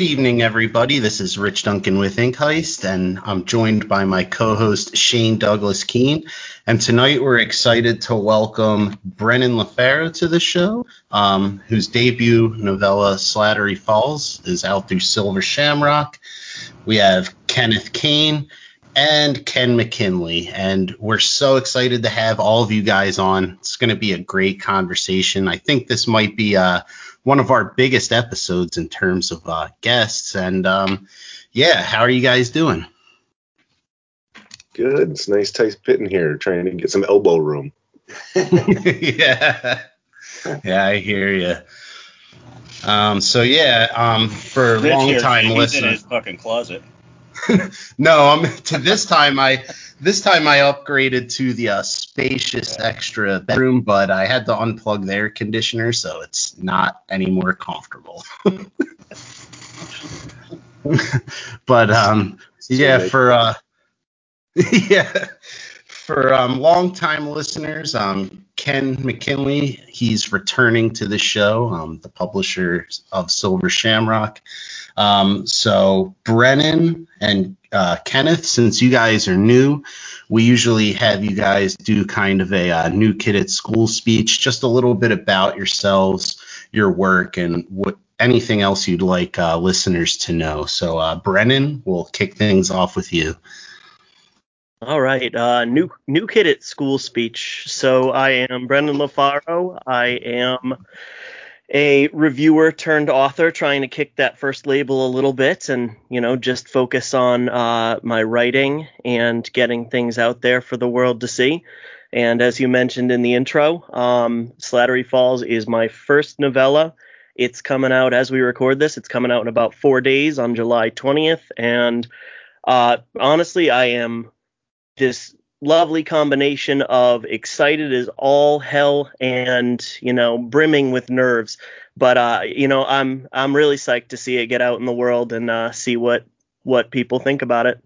good evening, everybody. This is Rich Duncan with Ink Heist, and I'm joined by my co-host Shane Douglas Keene. And tonight we're excited to welcome Brennan LaFaro to the show, um, whose debut novella Slattery Falls is out through Silver Shamrock. We have Kenneth Cain and Ken McKinley, and we're so excited to have all of you guys on. It's going to be a great conversation. I think this might be uh, one of our biggest episodes in terms of uh, guests. And um, yeah, how are you guys doing? Good. It's nice tight fit in here, trying to get some elbow room. yeah, yeah, I hear you. Um, so yeah, um, for Rich long here, time he's in listeners. his fucking closet. no, I'm to this time I this time I upgraded to the uh, spacious extra bedroom, but I had to unplug the air conditioner, so it's not any more comfortable. but um, yeah, for uh, yeah, for um, long-time listeners, um, Ken McKinley, he's returning to the show, um, the publisher of Silver Shamrock. Um, so Brennan and uh, Kenneth, since you guys are new, we usually have you guys do kind of a uh, new kid at school speech, just a little bit about yourselves, your work, and what anything else you'd like uh, listeners to know. So uh, Brennan, we'll kick things off with you. All right, uh, new new kid at school speech. So I am Brennan LaFaro. I am a reviewer turned author, trying to kick that first label a little bit, and you know just focus on uh, my writing and getting things out there for the world to see. And as you mentioned in the intro, um, Slattery Falls is my first novella. It's coming out as we record this. It's coming out in about four days on July 20th, and uh, honestly, I am this lovely combination of excited as all hell and you know brimming with nerves but uh you know i'm i'm really psyched to see it get out in the world and uh see what what people think about it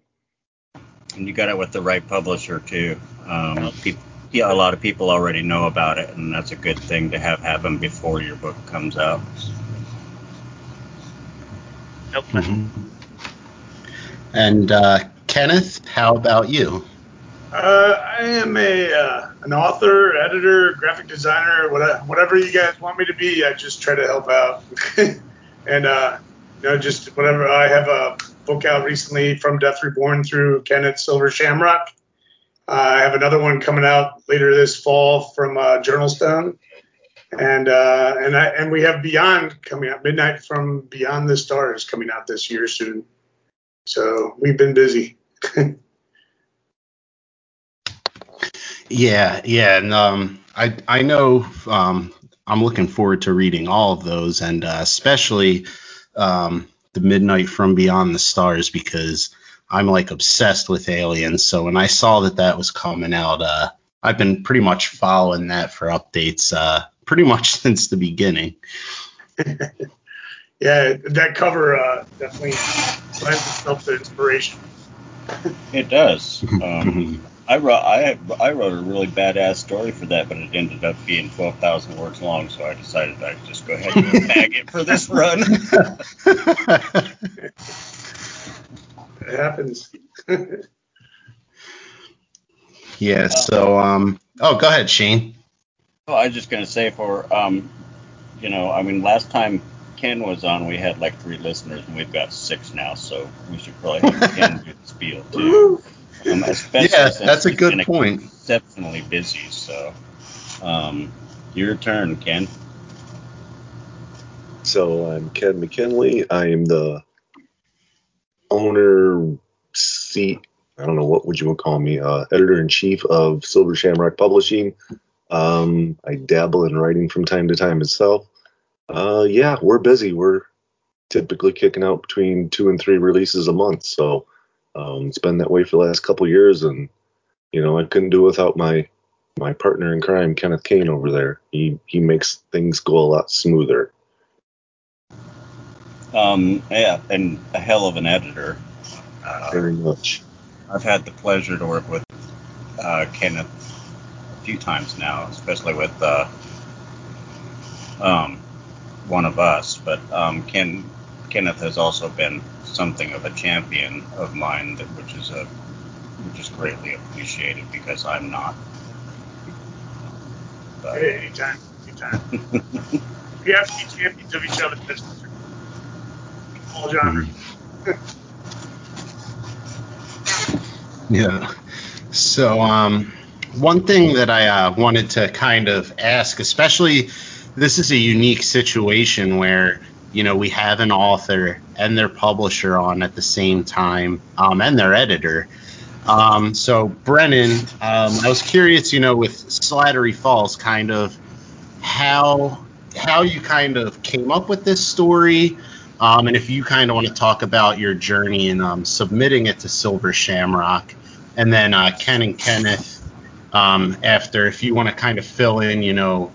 And you got it with the right publisher too. Um, peop yeah, a lot of people already know about it, and that's a good thing to have happen before your book comes out. nope. And uh, Kenneth, how about you? Uh, I am a uh, an author, editor, graphic designer, whatever, whatever you guys want me to be. I just try to help out, and uh, you know, just whatever. I have a book out recently from Death Reborn through Kenneth Silver Shamrock. Uh, I have another one coming out later this fall from uh, Journalstone, and uh, and I and we have Beyond coming out. Midnight from Beyond the Stars coming out this year soon. So we've been busy. Yeah, yeah, and um, I I know um, I'm looking forward to reading all of those, and uh, especially um, the Midnight from Beyond the Stars because I'm like obsessed with aliens. So when I saw that that was coming out, uh, I've been pretty much following that for updates uh, pretty much since the beginning. yeah, that cover uh, definitely lends itself to inspiration. It does. Um, I wrote I I wrote a really badass story for that, but it ended up being twelve thousand words long, so I decided I'd just go ahead and bag it for this run. It happens. yeah. So um. Oh, go ahead, Shane. Oh, I was just gonna say for um, you know, I mean, last time Ken was on, we had like three listeners, and we've got six now, so we should probably have Ken do the spiel too. Um, especially Yeah, since that's a good point. Exceptionally busy, so um, your turn, Ken. So I'm Ken McKinley. I am the owner, seat. I don't know what would you want call me, uh, editor in chief of Silver Shamrock Publishing. Um, I dabble in writing from time to time myself. Uh, yeah, we're busy. We're typically kicking out between two and three releases a month. So um, it's been that way for the last couple years, and you know I couldn't do without my my partner in crime, Kenneth Cain, over there. He he makes things go a lot smoother. Um, yeah, and a hell of an editor. Uh, Very much. I've had the pleasure to work with uh, Kenneth a few times now, especially with uh, um, one of us. But um, Ken Kenneth has also been something of a champion of mine, that, which is a which is greatly appreciated because I'm not. But. Hey, anytime, anytime. we have to be champions of each other. That's Paul John. Yeah. So, um, one thing that I uh, wanted to kind of ask, especially this is a unique situation where you know we have an author and their publisher on at the same time, um, and their editor. Um, so, Brennan, um, I was curious, you know, with Slattery Falls, kind of how how you kind of came up with this story, um, and if you kind of want to talk about your journey in um, submitting it to Silver Shamrock, and then uh, Ken and Kenneth um, after, if you want to kind of fill in, you know,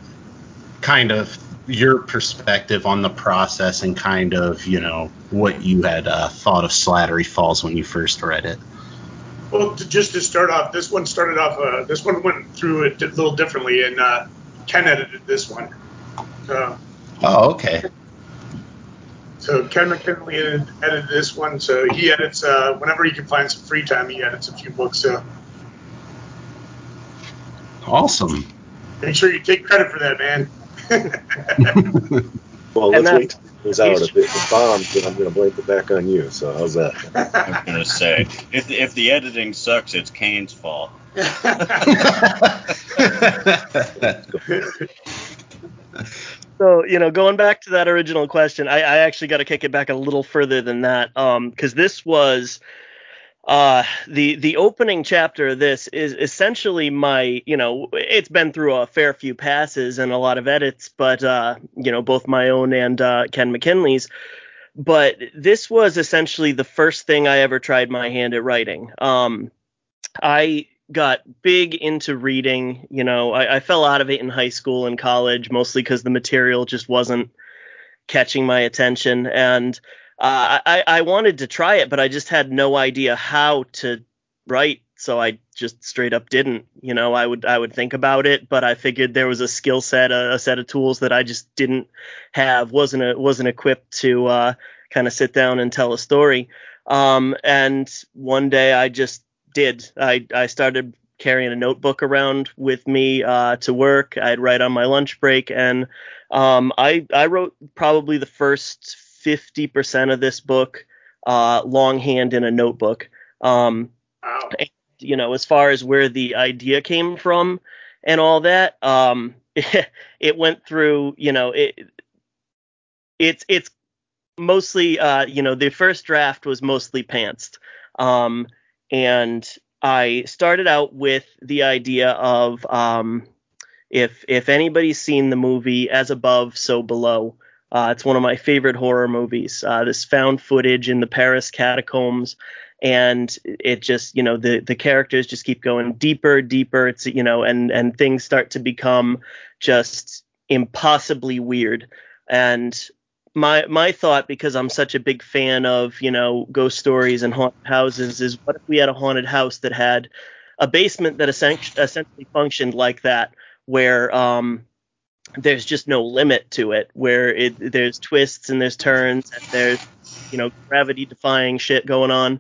kind of your perspective on the process and kind of, you know, what you had uh, thought of Slattery Falls when you first read it. Well, to, just to start off, this one started off. Uh, this one went through it a little differently, and uh, Ken edited this one. Uh, oh, okay. So Ken McKinley edited, edited, this one. So he edits uh, whenever he can find some free time. He edits a few books. So. Awesome. Make sure you take credit for that, man. well, let's wait till it out. If it bombs, then I'm going to blame it back on you. So how's that? I'm going to say, if, if the editing sucks, it's Cain's fault. so you know, going back to that original question, I, I actually got to kick it back a little further than that, because um, this was uh, the the opening chapter of this is essentially my you know it's been through a fair few passes and a lot of edits but uh, you know both my own and uh, ken mckinley's. But this was essentially the first thing i ever tried my hand at writing. Um, i got big into reading you know I, I fell out of it in high school and college mostly because the material just wasn't catching my attention. And uh, I, I wanted to try it, but I just had no idea how to write. So I just straight up didn't. You know, I would I would think about it, but I figured there was a skill set, a, a set of tools that I just didn't have, wasn't a, wasn't equipped to uh, kind of sit down and tell a story. Um, and one day I just did. I I started carrying a notebook around with me uh, to work. I'd write on my lunch break, and um, I I wrote probably the first 50% of this book uh, longhand in a notebook. Um, wow. and, you know, as far as where the idea came from and all that, um, it, it went through, you know, it, it's, it's mostly, uh, you know, the first draft was mostly pantsed. Um, and I started out with the idea of, um, if, if anybody's seen the movie As Above, So Below, uh, it's one of my favorite horror movies. Uh, this found footage in the Paris catacombs, and it just, you know, the the characters just keep going deeper, deeper. It's you know, and and things start to become just impossibly weird. And my my thought, because I'm such a big fan of you know ghost stories and haunted houses, is what if we had a haunted house that had a basement that essentially, functioned like that, where um, there's just no limit to it where it there's twists and there's turns and there's you know gravity defying shit going on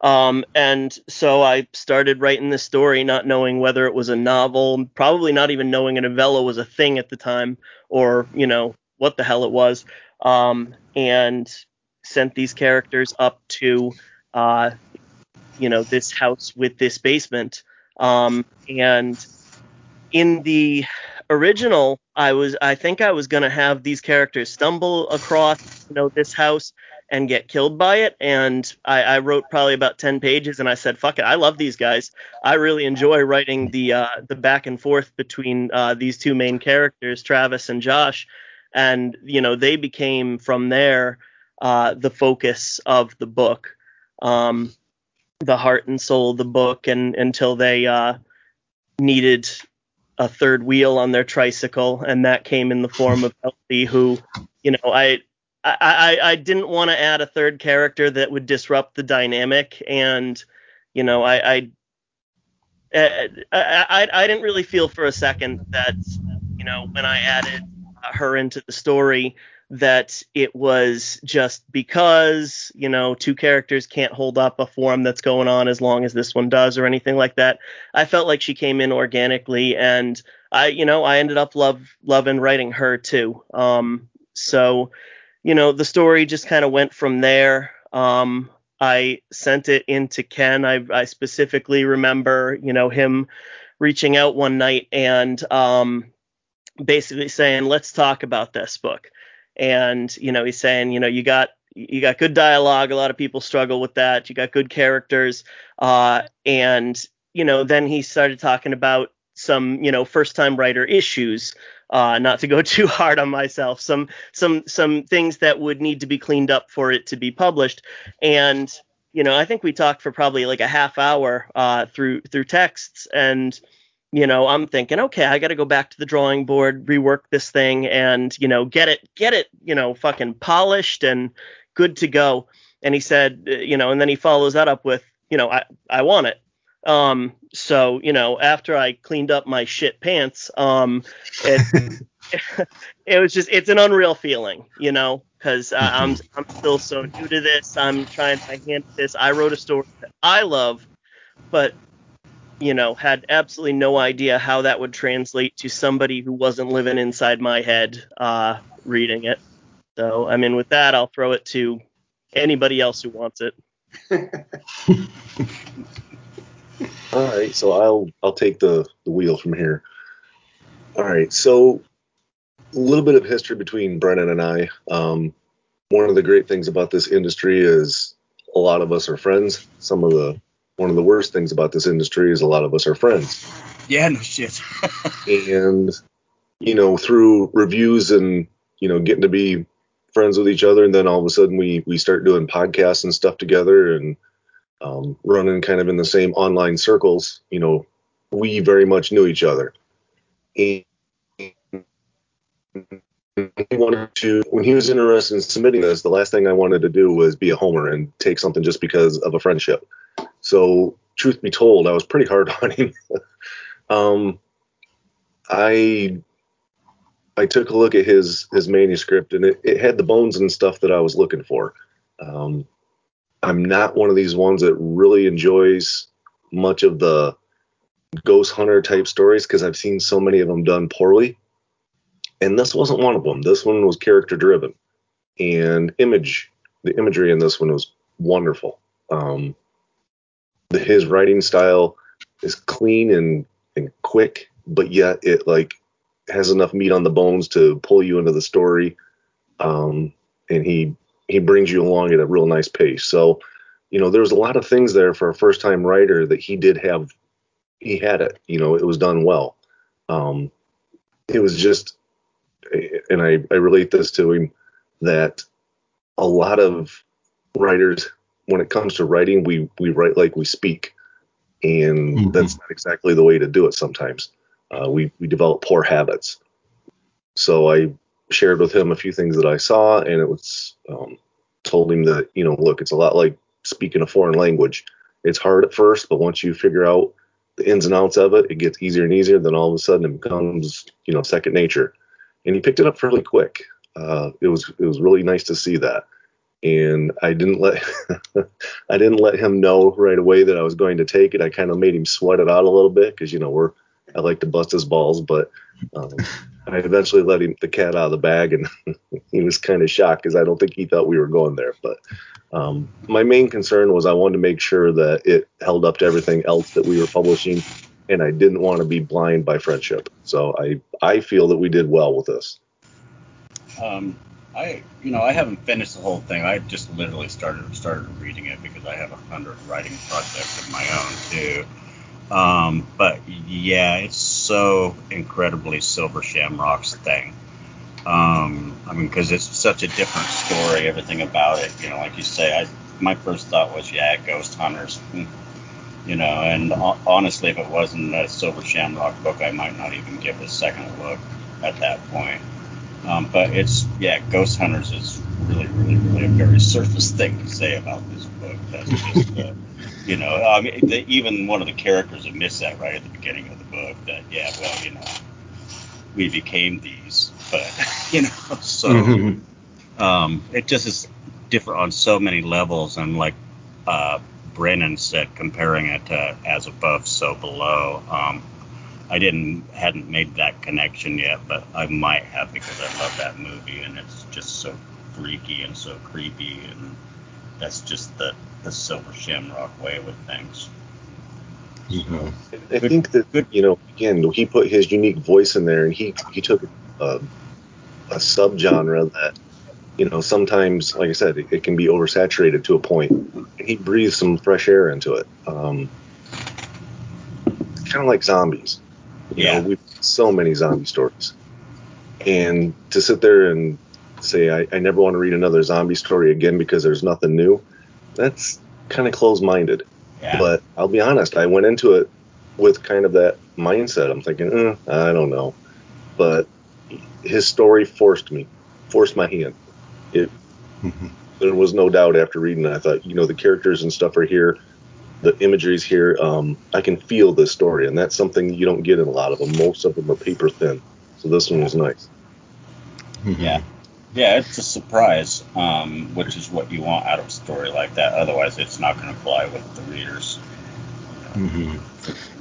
um, and so I started writing this story, not knowing whether it was a novel, probably not even knowing a novella was a thing at the time, or you know what the hell it was. Um, and sent these characters up to, uh, you know, this house with this basement. Um, and in the original, I was I think I was gonna have these characters stumble across you know this house and get killed by it. And I, I wrote probably about ten pages, and I said, "Fuck it, I love these guys. I really enjoy writing the uh, the back and forth between uh, these two main characters, Travis and Josh." And you know they became from there uh, the focus of the book, um, the heart and soul of the book, and until they uh, needed a third wheel on their tricycle, and that came in the form of Elsie, who, you know, I I, I didn't want to add a third character that would disrupt the dynamic, and you know, I eh, eh, I, I, I didn't really feel for a second that you know when I added her into the story that it was just because, you know, two characters can't hold up a form that's going on as long as this one does or anything like that. I felt like she came in organically and I, you know, I ended up love loving writing her too. Um, so, you know, the story just kind of went from there. Um, I sent it into Ken. I, I specifically remember, you know, him reaching out one night and um, basically saying, "Let's talk about this book." And you know, he's saying, you know, you got you got good dialogue. A lot of people struggle with that. You got good characters, uh, and you know, then he started talking about some, you know, first time writer issues. Uh, not to go too hard on myself. Some some some things that would need to be cleaned up for it to be published. And you know, I think we talked for probably like a half hour uh, through through texts and you know, I'm thinking, okay, I got to go back to the drawing board, rework this thing, and you know, get it, get it, you know, fucking polished and good to go. And he said, uh, you know, and then he follows that up with, you know, I, I want it. Um, so you know, after I cleaned up my shit pants, um, it, it was just, it's an unreal feeling, you know, because uh, I'm, I'm still so new to this. I'm trying to hand this. I wrote a story that I love, but you know, had absolutely no idea how that would translate to somebody who wasn't living inside my head uh, reading it. So, I mean, with that, I'll throw it to anybody else who wants it. All right, so I'll I'll take the, the wheel from here. All right, so a little bit of history between Brennan and I. Um, one of the great things about this industry is a lot of us are friends. Some of the one of the worst things about this industry is a lot of us are friends. Yeah, no shit. and you know, through reviews and you know, getting to be friends with each other, and then all of a sudden we we start doing podcasts and stuff together and um, running kind of in the same online circles. You know, we very much knew each other. And he wanted to when he was interested in submitting this, the last thing I wanted to do was be a homer and take something just because of a friendship. So, truth be told, I was pretty hard on him. um, I I took a look at his his manuscript, and it, it had the bones and stuff that I was looking for. Um, I'm not one of these ones that really enjoys much of the ghost hunter type stories because I've seen so many of them done poorly. And this wasn't one of them. This one was character driven, and image. The imagery in this one was wonderful. Um, his writing style is clean and and quick, but yet it like has enough meat on the bones to pull you into the story. Um, and he he brings you along at a real nice pace. So, you know, there's a lot of things there for a first time writer that he did have. He had it. You know, it was done well. Um, it was just, and I I relate this to him that a lot of writers when it comes to writing, we we write like we speak, and mm-hmm. that's not exactly the way to do it. Sometimes uh, we we develop poor habits. So I shared with him a few things that I saw, and it was um, told him that you know, look, it's a lot like speaking a foreign language. It's hard at first, but once you figure out the ins and outs of it, it gets easier and easier. Then all of a sudden, it becomes you know second nature. And he picked it up fairly quick. Uh, it was it was really nice to see that and I didn't let I didn't let him know right away that I was going to take it. I kind of made him sweat it out a little bit because you know we're I like to bust his balls, but um, I eventually let him the cat out of the bag, and he was kind of shocked because I don't think he thought we were going there. But um, my main concern was I wanted to make sure that it held up to everything else that we were publishing, and I didn't want to be blind by friendship. So I I feel that we did well with this. Um, I, you know, I haven't finished the whole thing. I just literally started started reading it because I have a hundred writing projects of my own too. Um, but yeah, it's so incredibly Silver Shamrock's thing. Um, I mean, because it's such a different story, everything about it. You know, like you say, I my first thought was, yeah, Ghost Hunters. Hmm. You know, and honestly, if it wasn't a Silver Shamrock book, I might not even give a second look at that point. Um, but it's yeah, Ghost Hunters is really, really, really a very surface thing to say about this book. That's just uh, you know, I mean, the, even one of the characters admits that right at the beginning of the book that yeah, well, you know, we became these, but you know, so. Mm-hmm. Um, it just is different on so many levels, and like uh, Brennan said, comparing it to As Above, So Below. Um, I didn't hadn't made that connection yet, but I might have because I love that movie and it's just so freaky and so creepy, and that's just the the Silver Shamrock way with things. Mm-hmm. I think that you know, again, he put his unique voice in there, and he he took a, a subgenre that you know sometimes, like I said, it, it, can be oversaturated to a point, and he breathed some fresh air into it. Um, kind of like zombies. You yeah. know, we've so many zombie stories, and to sit there and say I, I never want to read another zombie story again because there's nothing new, that's kind of closed-minded. Yeah. But I'll be honest, I went into it with kind of that mindset. I'm thinking, eh, I don't know, but his story forced me, forced my hand. It. Mm-hmm. There was no doubt after reading it. I thought, you know, the characters and stuff are here the imagery's here. Um, I can feel the story, and that's something you don't get in a lot of them. Most of them are paper thin, so this one was nice. Mm-hmm. Yeah, yeah, it's a surprise, um, which is what you want out of a story like that. Otherwise, it's not going to fly with the readers. Mm-hmm.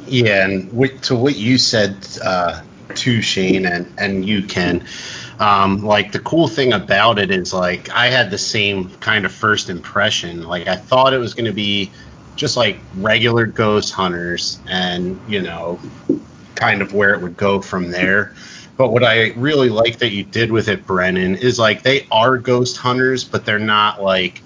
Yeah, and to what you said uh, to Shane and and you Ken. Um, like the cool thing about it is like I had the same kind of first impression. Like I thought it was going to be just like regular ghost hunters and you know kind of where it would go from there. But what i really like that you did with it brennan is like they are ghost hunters but they're not like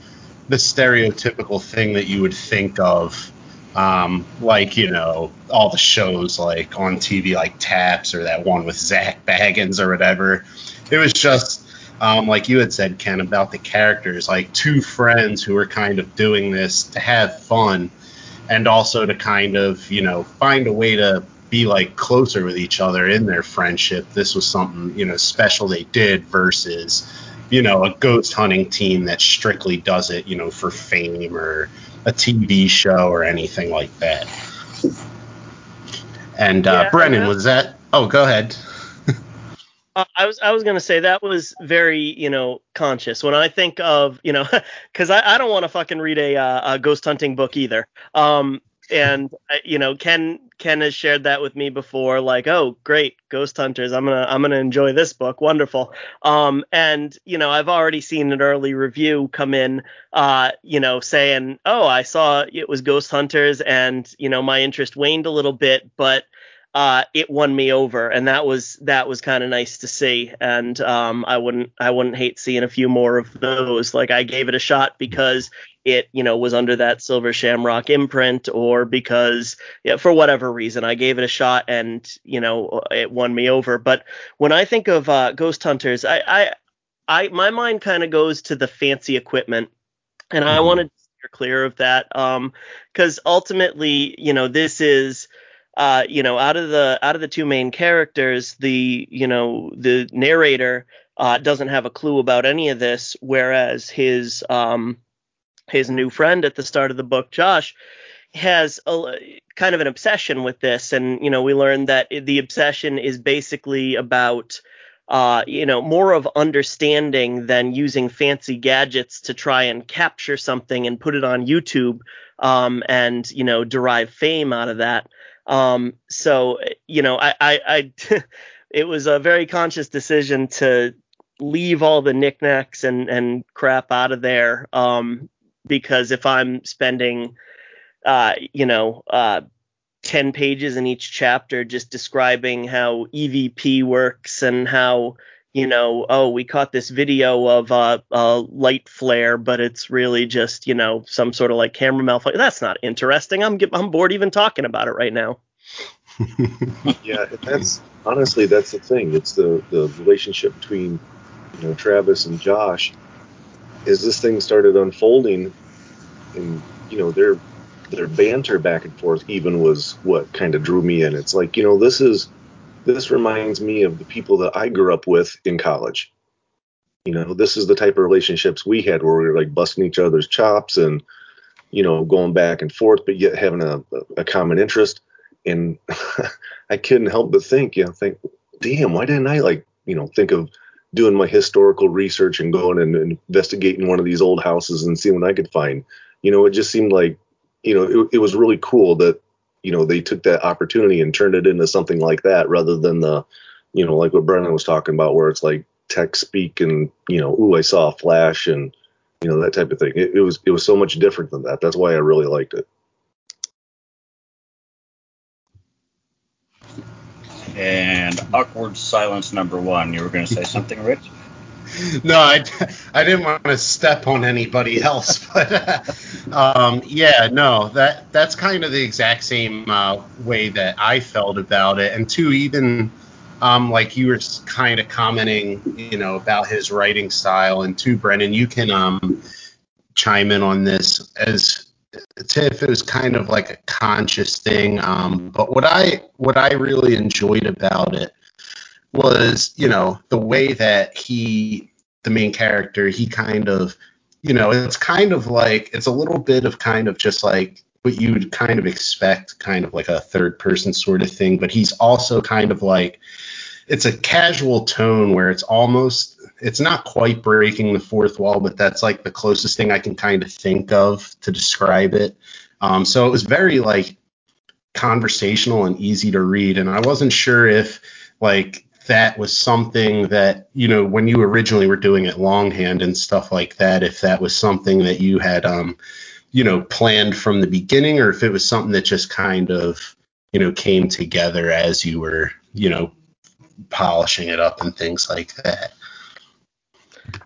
the stereotypical thing that you would think of um, like you know all the shows like on tv like taps or that one with zak bagans or whatever. It was just um, like you had said, Ken, about the characters, like two friends who are kind of doing this to have fun and also to kind of, you know, find a way to be like closer with each other in their friendship. This was something, you know, special they did versus, you know, a ghost hunting team that strictly does it, you know, for fame or a TV show or anything like that. And uh, yeah, Brennan, was that? Oh, go ahead. Uh, I was I was gonna say that was very you know conscious. When I think of you know because I, I don't want to fucking read a, uh, a ghost hunting book either. Um, and you know Ken Ken has shared that with me before like oh great ghost hunters. I'm gonna I'm gonna enjoy this book. Wonderful. Um and you know I've already seen an early review come in uh you know saying oh I saw it was ghost hunters and you know my interest waned a little bit but uh, it won me over, and that was that was kind of nice to see. And um, I wouldn't I wouldn't hate seeing a few more of those. Like I gave it a shot because it you know was under that Silver Shamrock imprint, or because yeah, for whatever reason I gave it a shot, and you know it won me over. But when I think of uh, Ghost Hunters, I I, I my mind kind of goes to the fancy equipment, and I mm-hmm. wanted to steer clear of that because um, ultimately you know this is uh, you know, out of the out of the two main characters, the you know the narrator uh, doesn't have a clue about any of this, whereas his um, his new friend at the start of the book, Josh, has a kind of an obsession with this, and you know we learn that the obsession is basically about uh, you know, more of understanding than using fancy gadgets to try and capture something and put it on YouTube um, and, you know, derive fame out of that. Um, so you know, I, I, I it was a very conscious decision to leave all the knickknacks and and crap out of there. Um, because if I'm spending, uh, you know, uh, 10 pages in each chapter just describing how EVP works and how you know, oh, we caught this video of uh, a light flare, but it's really just, you know, some sort of like camera malfunction. That's not interesting. I'm I'm bored even talking about it right now. yeah, that's honestly that's the thing. It's the the relationship between you know Travis and Josh. As this thing started unfolding, and you know their their banter back and forth even was what kind of drew me in. It's like you know this is this reminds me of the people that I grew up with in college. You know, this is the type of relationships we had where we were like busting each other's chops and, you know, going back and forth, but yet having a, a common interest. And I couldn't help but think, you know, think, damn, why didn't I like, you know, think of doing my historical research and going and investigating one of these old houses and seeing what I could find. You know, it just seemed like, you know, it, it was really cool that, you know, they took that opportunity and turned it into something like that rather than the, you know, like what Brennan was talking about, where it's like tech speak and, you know, ooh, I saw a flash and, you know, that type of thing. It, it was it was so much different than that. That's why I really liked it. And awkward silence number one. You were going to say something, Rich? No, I, I didn't want to step on anybody else, but um, yeah, no, that that's kind of the exact same uh, way that I felt about it, and two, even um, like you were kind of commenting, you know, about his writing style, and two, Brennan, you can um, chime in on this as if it was kind of like a conscious thing. Um, but what I what I really enjoyed about it was, you know, the way that he, the main character, he kind of, you know, it's kind of like it's a little bit of kind of just like what you would kind of expect, kind of like a third person sort of thing. But he's also kind of like it's a casual tone where it's almost it's not quite breaking the fourth wall, but that's like the closest thing I can kind of think of to describe it. Um, so it was very like conversational and easy to read, and I wasn't sure if like that was something that you know when you originally were doing it longhand and stuff like that, if that was something that you had um, you know planned from the beginning, or if it was something that just kind of you know came together as you were you know polishing it up and things like that.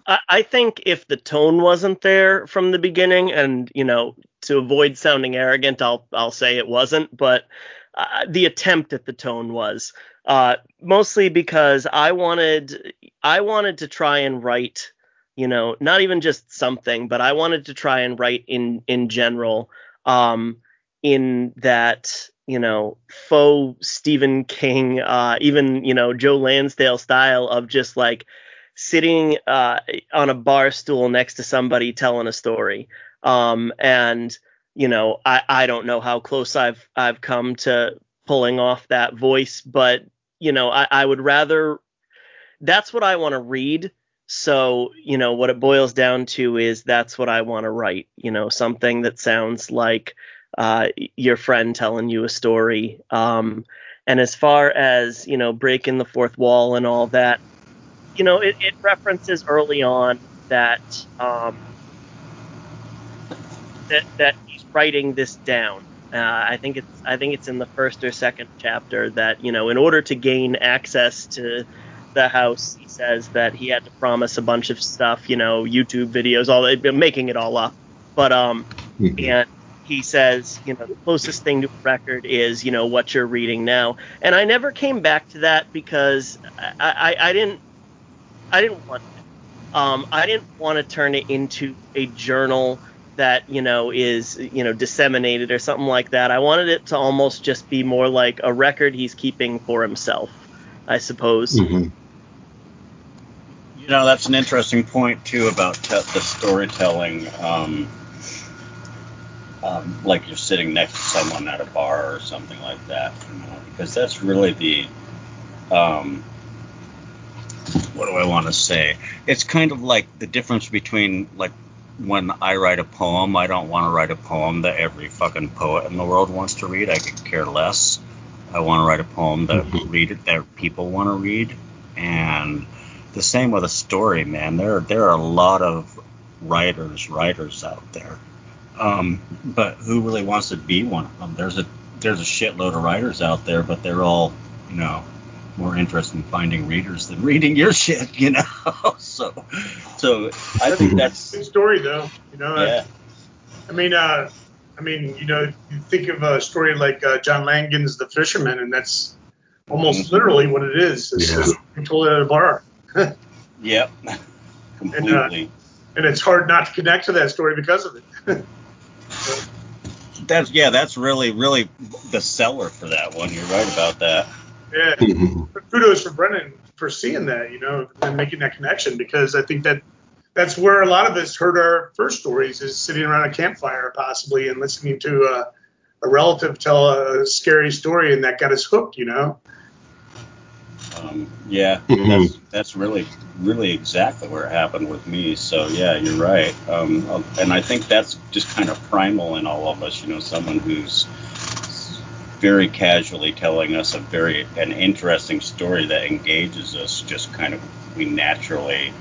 I, think if the tone wasn't there from the beginning, and you know, to avoid sounding arrogant, I'll I'll say it wasn't, but uh, the attempt at the tone was uh, mostly because I wanted I wanted to try and write, you know, not even just something, but I wanted to try and write in in general, um, in that you know faux Stephen King, uh, even you know Joe Lansdale style of just like sitting uh, on a bar stool next to somebody telling a story. Um, and you know, I, I don't know how close I've I've come to pulling off that voice, but you know, I, I would rather that's what I want to read. So, you know, what it boils down to is that's what I want to write, you know, something that sounds like uh, your friend telling you a story. Um, and as far as, you know, breaking the fourth wall and all that, you know, it, it references early on that um, that that writing this down. Uh, I think it's I think it's in the first or second chapter that you know, in order to gain access to the house, he says that he had to promise a bunch of stuff, you know, YouTube videos, all that, making it all up. But um, mm-hmm. and he says, you know, the closest thing to a record is, you know, what you're reading now. And I never came back to that because I, I, I didn't I didn't want. Um, I didn't want to turn it into a journal that you know is you know disseminated or something like that. I wanted it to almost just be more like a record he's keeping for himself, I suppose. Mm-hmm. You know, that's an interesting point too about te- the storytelling. Um, um, like you're sitting next to someone at a bar or something like that, you know, because that's really the um, what do I want to say? It's kind of like the difference between like when I write a poem, I don't want to write a poem that every fucking poet in the world wants to read. I could care less. I want to write a poem that mm-hmm. read it that people want to read, and the same with a story, man. There there are a lot of writers, writers out there, um, but who really wants to be one of them? There's a there's a shitload of writers out there, but they're all you know more interest in finding readers than reading your shit, you know. so, so I think that's good story though. You know, yeah. I, I mean, uh, I mean, you know, you think of a story like uh, John Langan's The Fisherman, and that's almost mm-hmm. literally what it is. It's yeah. just told at a bar. yep, completely. And, uh, and, it's hard not to connect to that story because of it. that's yeah, that's really really the seller for that one. You're right about that. Yeah. Mm-hmm. Kudos for Brennan for seeing that, you know, and making that connection because I think that that's where a lot of us heard our first stories is sitting around a campfire possibly and listening to a, a relative tell a scary story and that got us hooked, you know. Um, Um, yeah, Mhm. that's that's really really exactly where it happened with me. So yeah, you're right. Um, and I think that's just kind of primal in all of us. You know, someone who's very casually telling us a very an interesting story that engages us. Just kind of we naturally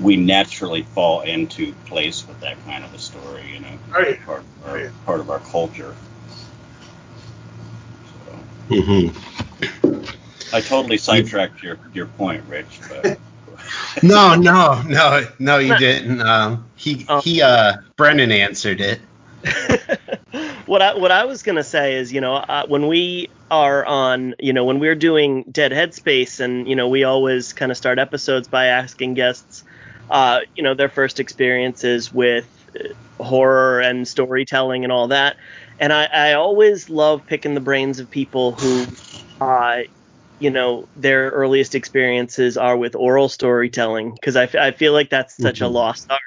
we naturally fall into place with that kind of a story. You know, Right. part of our, Right. part of our culture. So. hmm I totally sidetracked your, your point, Rich. But No, no, no, no, you didn't. Um, he Oh. he uh Brennan answered it. what I what I was gonna say is, you know, uh, when we are on, you know, when we're doing Dead Headspace, and you know, we always kind of start episodes by asking guests, uh, you know, their first experiences with uh, horror and storytelling and all that. And I, I always love picking the brains of people who, uh, you know, their earliest experiences are with oral storytelling because I, f- I feel like that's such a Mhm. lost art.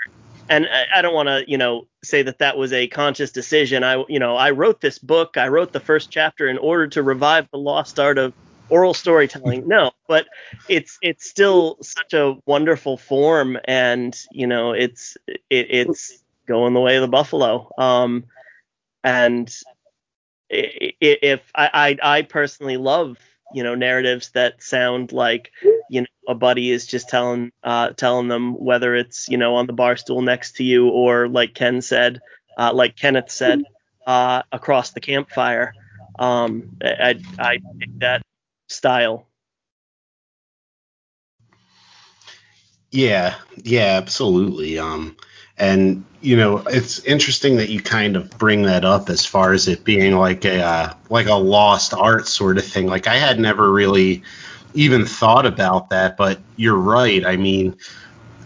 And I, I don't want to, you know, say that that was a conscious decision. I, you know, I wrote this book. I wrote the first chapter in order to revive the lost art of oral storytelling. No, but it's it's still such a wonderful form, and you know, it's it, it's going the way of the buffalo. Um, and if I, I I personally love you know narratives that sound like you know a buddy is just telling uh telling them whether it's you know on the bar stool next to you or like Ken said uh like Kenneth said uh across the campfire. Um I I, pick that style. Yeah, yeah, absolutely. Um, and you know, it's interesting that you kind of bring that up as far as it being like a uh, like a lost art sort of thing. Like I had never really even thought about that, but you're right. I mean,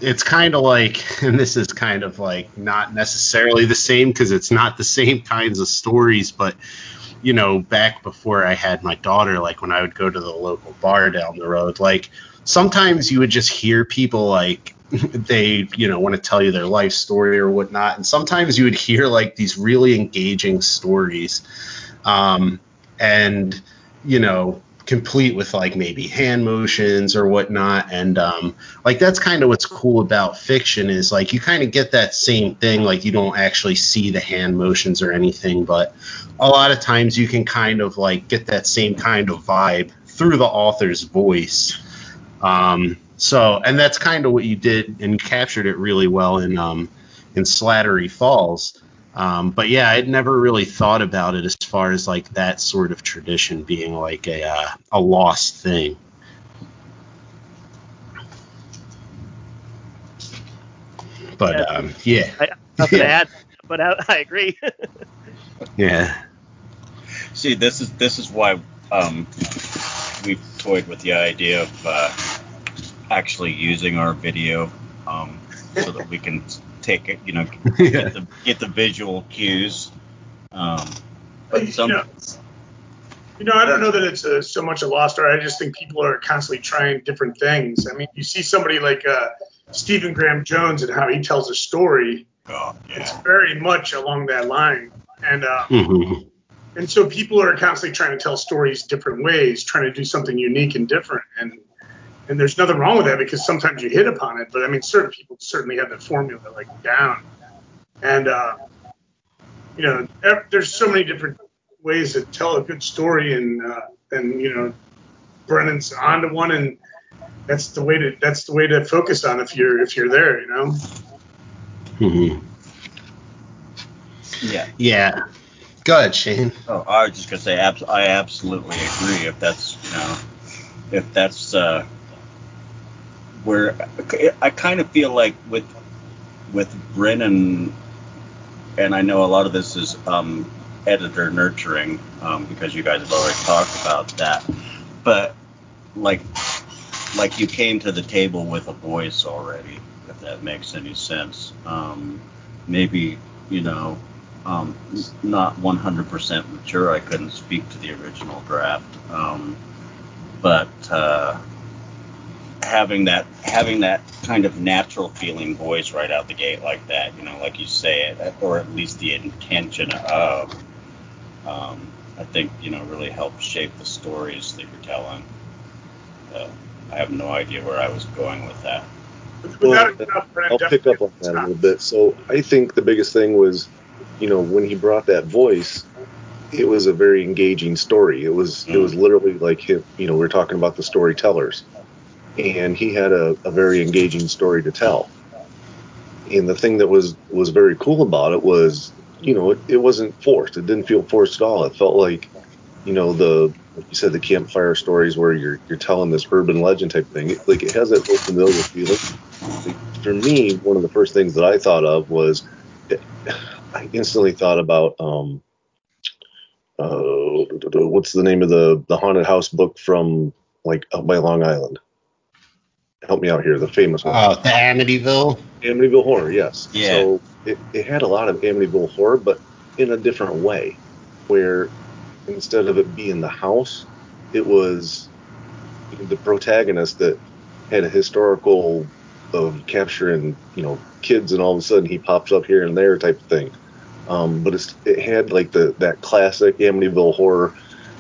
it's kind of like, and this is kind of like not necessarily the same because it's not the same kinds of stories, but you know, back before I had my daughter, like when I would go to the local bar down the road, like sometimes you would just hear people like they, you know, want to tell you their life story or whatnot. And sometimes you would hear like these really engaging stories. Um, and, you know, complete with like maybe hand motions or whatnot. And um, like that's kind of what's cool about fiction is like you kind of get that same thing. Like you don't actually see the hand motions or anything, but a lot of times you can kind of like get that same kind of vibe through the author's voice. Um, so, and that's kind of what you did, and captured it really well in um, in Slattery Falls. Um, but yeah, I'd never really thought about it as far as like that sort of tradition being like a uh, a lost thing. But Yeah. um, yeah, I, nothing to Yeah. add but I, I agree yeah, see, this is this is why um, we've toyed with the idea of uh, actually using our video um, so that we can take it, you know, yeah, get the get the visual cues. Um, but You some, know, You know, I don't know that it's a, so much a lost art. I just think people are constantly trying different things. I mean, you see somebody like uh, Stephen Graham Jones and how he tells a story. oh, It's very much along that line, and uh, Mhm. and so people are constantly trying to tell stories different ways, trying to do something unique and different. And and there's nothing wrong with that because sometimes you hit upon it. But I mean, certain people certainly have that formula like down. And uh, you know, there's so many different ways to tell a good story, and uh, and you know, Brennan's onto one, and that's the way to that's the way to focus on if you're if you're there, you know. Mm-hmm. yeah. yeah. Go ahead, Shane. Oh, I was just gonna say, abs- I absolutely agree. If that's you know, if that's uh, where I kind of feel like with with Brennan, and I know a lot of this is um, editor nurturing um, because you guys have already talked about that, but like like you came to the table with a voice already, if that makes any sense. Um, maybe you know um, not 100% mature. I couldn't speak to the original draft, um, but uh, having that having that kind of natural feeling voice right out the gate like that, you know, like you say it, or at least the intention of, um, I think you know really helps shape the stories that you're telling. uh, I have no idea where I was going with that. Well, I'll pick up on that a little bit. So I think the biggest thing was, you know, when he brought that voice, it was a very engaging story. It was it was mm. literally like him, you know, we are talking about the storytellers, and he had a, a very engaging story to tell. And the thing that was was very cool about it was, you know, it, it wasn't forced. It didn't feel forced at all. It felt like, you know, the like you said, the campfire stories where you're you're telling this urban legend type thing. It, like it has that real familiar feeling. For me, one of the first things that I thought of was, I instantly thought about um, uh, what's the name of the the haunted house book from like by Long Island? Help me out here. The famous one. Oh, the Amityville. Amityville Horror. Yes. Yeah. So it, it had a lot of Amityville Horror, but in a different way, where instead of it being the house, it was the protagonist that had a historical of capturing, you know, kids, and all of a sudden he pops up here and there type of thing. Um, but it had like the that classic Amityville horror,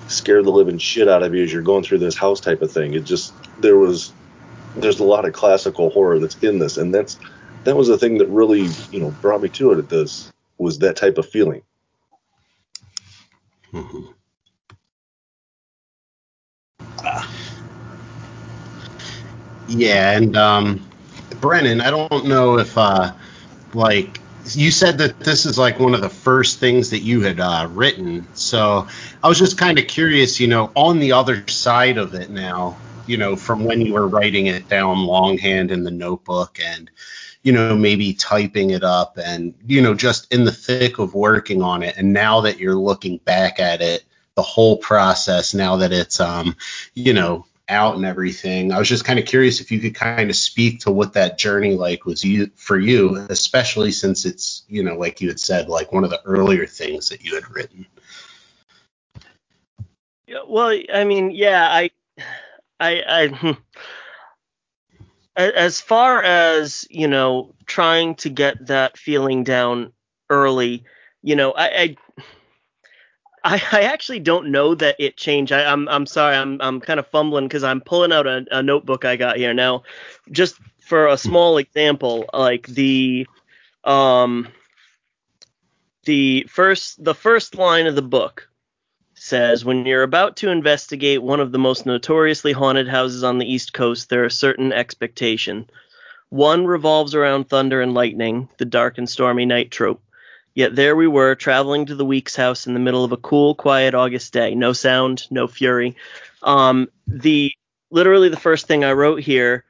scare the living shit out of you as you're going through this house type of thing. It just there was there's a lot of classical horror that's in this, and that's that was the thing that really you know brought me to it. It does was that type of feeling. Mm-hmm. Yeah, and um, Brennan, I don't know if uh, like you said that this is like one of the first things that you had uh, written. So I was just kind of curious, you know, on the other side of it now, you know, from when you were writing it down longhand in the notebook and, you know, maybe typing it up and, you know, just in the thick of working on it. And now that you're looking back at it, the whole process, now that it's, um, you know, out and everything. I was just kind of curious if you could kind of speak to what that journey like was you for you, especially since it's you know like you had said like one of the earlier things that you had written. Well, I mean, yeah, I, I, I. Hmm. As far as you know, trying to get that feeling down early, you know, I, I I, actually don't know that it changed. I, am I'm, I'm sorry, I'm I'm kind of fumbling because I'm pulling out a, a notebook I got here now. Just for a small example, like the um the first the first line of the book says when you're about to investigate one of the most notoriously haunted houses on the east coast there are certain expectations one revolves around thunder and lightning the dark and stormy night trope Yet there we were, traveling to the Weeks house in the middle of a cool, quiet August day. No sound, no fury. Um, the literally the first thing I wrote here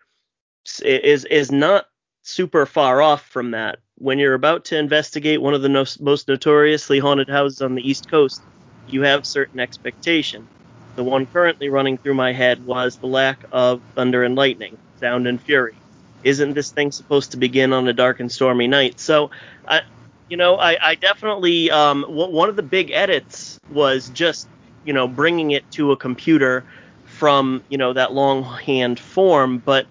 is is not super far off from that. When you're about to investigate one of the no, most notoriously haunted houses on the East Coast, you have certain expectation. The one currently running through my head was the lack of thunder and lightning, sound and fury. Isn't this thing supposed to begin on a dark and stormy night? So I, you know, I, I definitely um, w- one of the big edits was just you know bringing it to a computer from you know that longhand form, but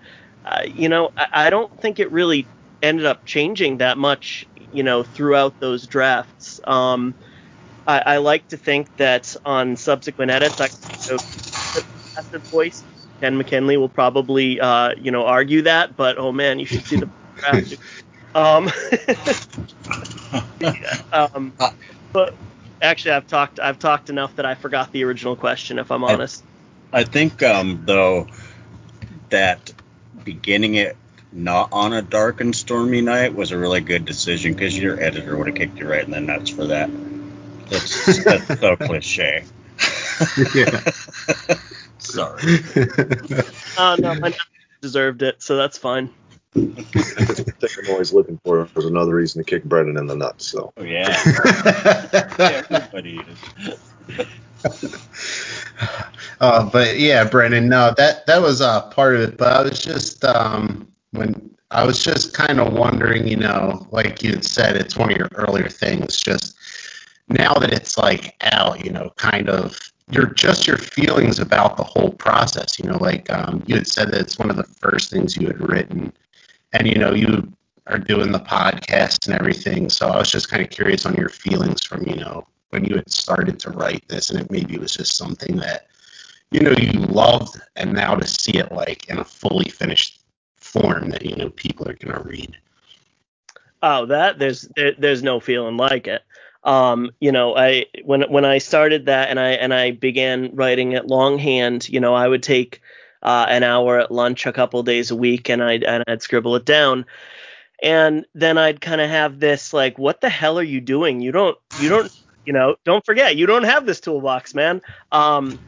uh, you know I, I don't think it really ended up changing that much you know throughout those drafts. Um, I, I like to think that on subsequent edits, I you know, voice. Ken McKinley will probably uh, you know argue that, but oh man, you should see the draft. Um, um, but actually, I've talked I've talked enough that I forgot the original question. If I'm honest, I, I think um, though that beginning it not on a dark and stormy night was a really good decision because your editor would have kicked you right in the nuts for that. That's, that's so cliche. yeah. Sorry. Oh no, I deserved it, so that's fine. That's what I'm always looking for was another reason to kick Brennan in the nuts. So. Oh yeah. Everybody is. uh, but yeah, Brennan, no, that that was uh, part of it. But I was just um, when I was just kind of wondering, you know, like you had said, it's one of your earlier things. Just now that it's like out, you know, kind of your just your feelings about the whole process. You know, like um, you had said that it's one of the first things you had written and you know you are doing the podcast and everything. So I was just kind of curious on your feelings from you know when you had started to write this, and it maybe was just something that you know you loved, and now to see it like in a fully finished form that you know people are gonna read. Oh, that there's there, there's no feeling like it. Um, you know, I when when I started that and I and I began writing it longhand, you know, I would take uh, an hour at lunch a couple days a week and I'd and I'd scribble it down. And then I'd kind of have this like, what the hell are you doing? You don't you don't you know, don't forget you don't have this toolbox, man. Um,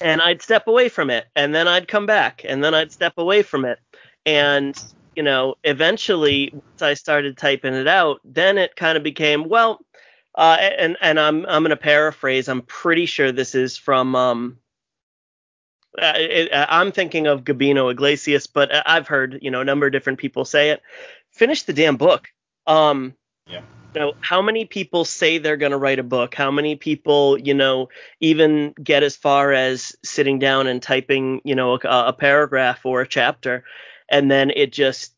and I'd step away from it and then I'd come back and then I'd step away from it. And you know, eventually once I started typing it out, then it kind of became, well, uh, and and I'm I'm gonna paraphrase. I'm pretty sure this is from um. Uh, it, uh, I'm thinking of Gabino Iglesias, but I've heard you know a number of different people say it. Finish the damn book. Um, yeah. You know, how many people say they're going to write a book? How many people, you know, even get as far as sitting down and typing, you know, a, a paragraph or a chapter, and then it just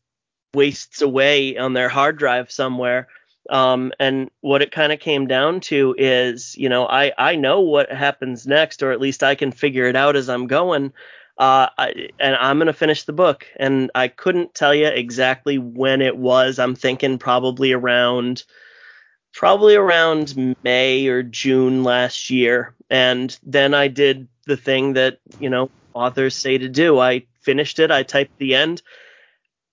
wastes away on their hard drive somewhere um, and what it kind of came down to is, you know, I, I know what happens next, or at least I can figure it out as I'm going. Uh, I, and I'm going to finish the book. And I couldn't tell you exactly when it was. I'm thinking probably around, probably around May or June last year. And then I did the thing that, you know, authors say to do. I finished it, I typed the end,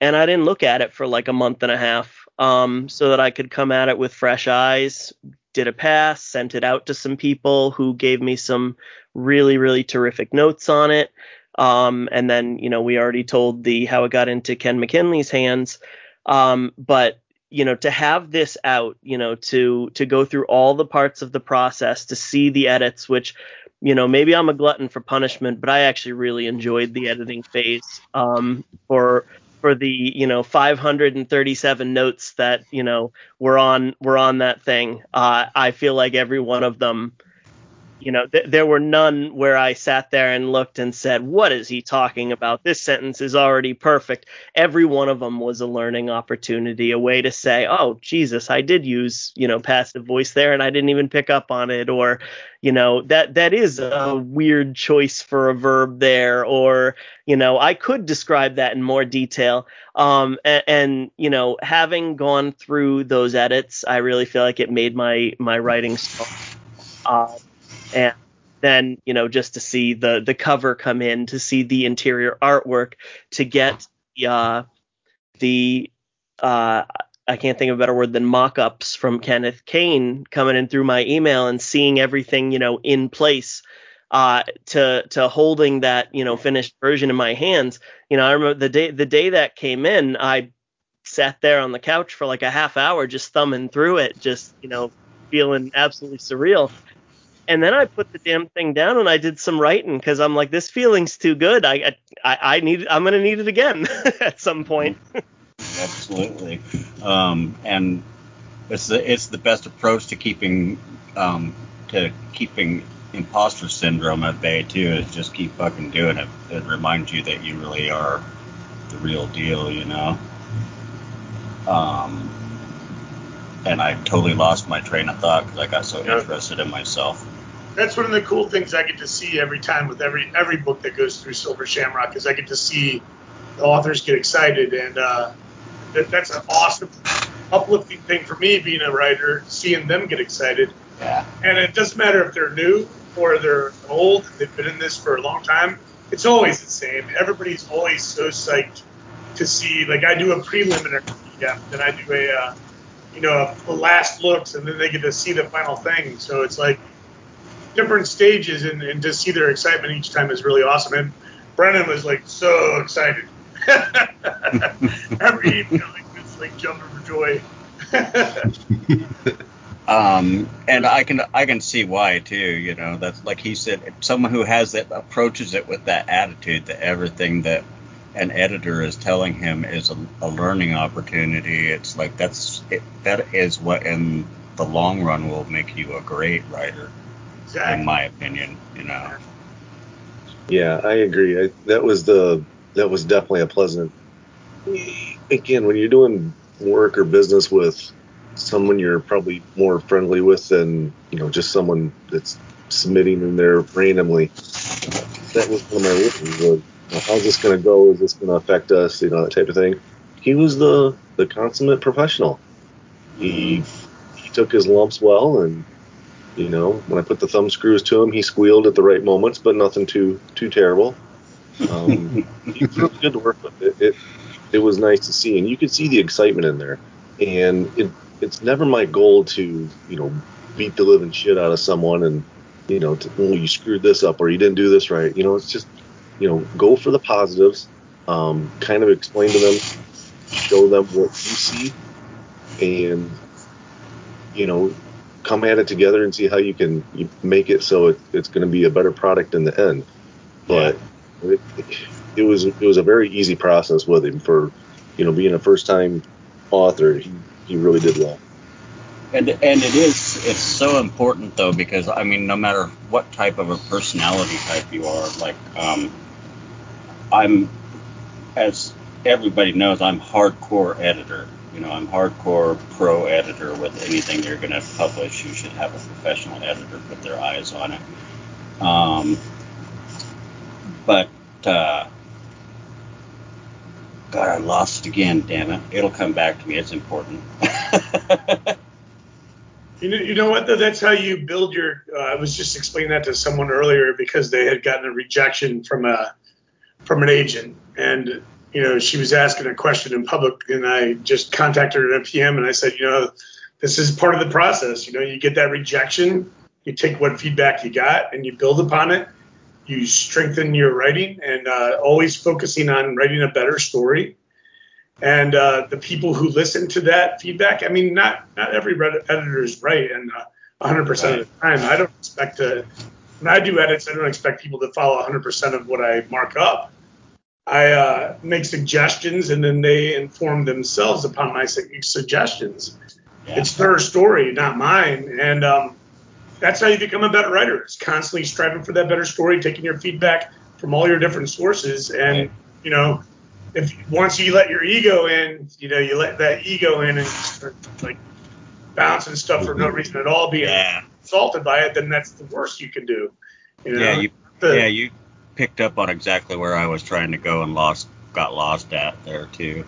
and I didn't look at it for like a month and a half um, so that I could come at it with fresh eyes. Did a pass, sent it out to some people who gave me some really, really terrific notes on it. Um, and then, you know, we already told the how it got into Ken McKinley's hands. Um, but you know, to have this out, you know, to to go through all the parts of the process, to see the edits, which you know, maybe I'm a glutton for punishment, but I actually really enjoyed the editing phase um, for for the you know 537 notes that you know were on were on that thing. Uh, I feel like every one of them you know, th- there were none where I sat there and looked and said, "What is he talking about? This sentence is already perfect." Every one of them was a learning opportunity, a way to say, "Oh, Jesus, I did use, you know, passive voice there and I didn't even pick up on it," or, you know, that that is a weird choice for a verb there, or, you know, I could describe that in more detail. Um, and, and you know, having gone through those edits, I really feel like it made my my writing strong. Uh, and then you know just to see the the cover come in to see the interior artwork to get the uh, the uh, I can't think of a better word than mock-ups from Kenneth Cain coming in through my email and seeing everything you know in place uh, to to holding that you know finished version in my hands. You know, I remember the day the day that came in, I sat there on the couch for like a half hour just thumbing through it, just you know feeling absolutely surreal and then I put the damn thing down and I did some writing because I'm like, this feeling's too good. I I, I need I'm gonna need it again at some point. Absolutely, um, and it's the it's the best approach to keeping um, to keeping imposter syndrome at bay too. Is just keep fucking doing it. It reminds you that you really are the real deal, you know. Um, and I totally lost my train of thought because I got so interested in myself that's one of the cool things I get to see every time with every every book that goes through Silver Shamrock is I get to see the authors get excited, and uh, that, that's an awesome, uplifting thing for me being a writer, seeing them get excited. Yeah. And it doesn't matter if they're new or they're old, they've been in this for a long time. It's always the same. Everybody's always so psyched to see. Like I do a preliminary, yeah, then I do a, uh, you know, the last looks, and then they get to see the final thing. So it's like different stages and, and to see their excitement each time is really awesome. And Brennan was like so excited. Every evening, just like jumping for joy. um, and I can I can see why too. You know, that's like he said, someone who has that approaches it with that attitude that everything that an editor is telling him is a, a learning opportunity. It's like that's it, that is what in the long run will make you a great writer. Exactly. In my opinion, you know. Yeah, I agree. I, that was the that was definitely a pleasant. Again, when you're doing work or business with someone you're probably more friendly with than you know just someone that's submitting in there randomly. that was one of my worries was, you know, how's this going to go? Is this going to affect us? You know, that type of thing. He was the the consummate professional. He he took his lumps well, and you know, when I put the thumb screws to him, he squealed at the right moments, but nothing too too terrible. Um, he was really good to work with. It, it it was nice to see, and you could see the excitement in there. And it it's never my goal to you know beat the living shit out of someone and you know to, oh you screwed this up or you didn't do this right. You know, it's just you know go for the positives. Um, kind of explain to them, show them what you see, and you know come at it together and see how you can make it so it, it's going to be a better product in the end. But it, it was it was a very easy process with him for you know being a first time author. He, he really did well. And and it is it's so important though because I mean no matter what type of a personality type you are like um, I'm as everybody knows I'm hardcore editor. You know I'm hardcore pro editor with anything you're going to publish. You should have a professional editor put their eyes on it. Um, but uh, God I lost it again damn it. It'll come back to me. It's important. You know, you know what though? That's how you build your. Uh, I was just explaining that to someone earlier because they had gotten a rejection from a from an agent, and you know she was asking a question in public, and I just contacted her at PM, and I said, you know, this is part of the process. You know, you get that rejection, you take what feedback you got, and you build upon it. You strengthen your writing, and uh, always focusing on writing a better story and uh, the people who listen to that feedback. I mean, not not every editor is right, and uh, 100% right. of the time, I don't expect to. When I do edits, I don't expect people to follow 100% of what I mark up. I uh, make suggestions, and then they inform themselves upon my su- suggestions. Yeah. It's their story, not mine, and um, that's how you become a better writer. It's constantly striving for that better story, taking your feedback from all your different sources, and right. you know if once you let your ego in, you know, you let that ego in and start like bouncing stuff for no reason at all, being yeah. assaulted by it, then that's the worst you can do. You know? Yeah, you the, yeah you picked up on exactly where I was trying to go and lost got lost at there too.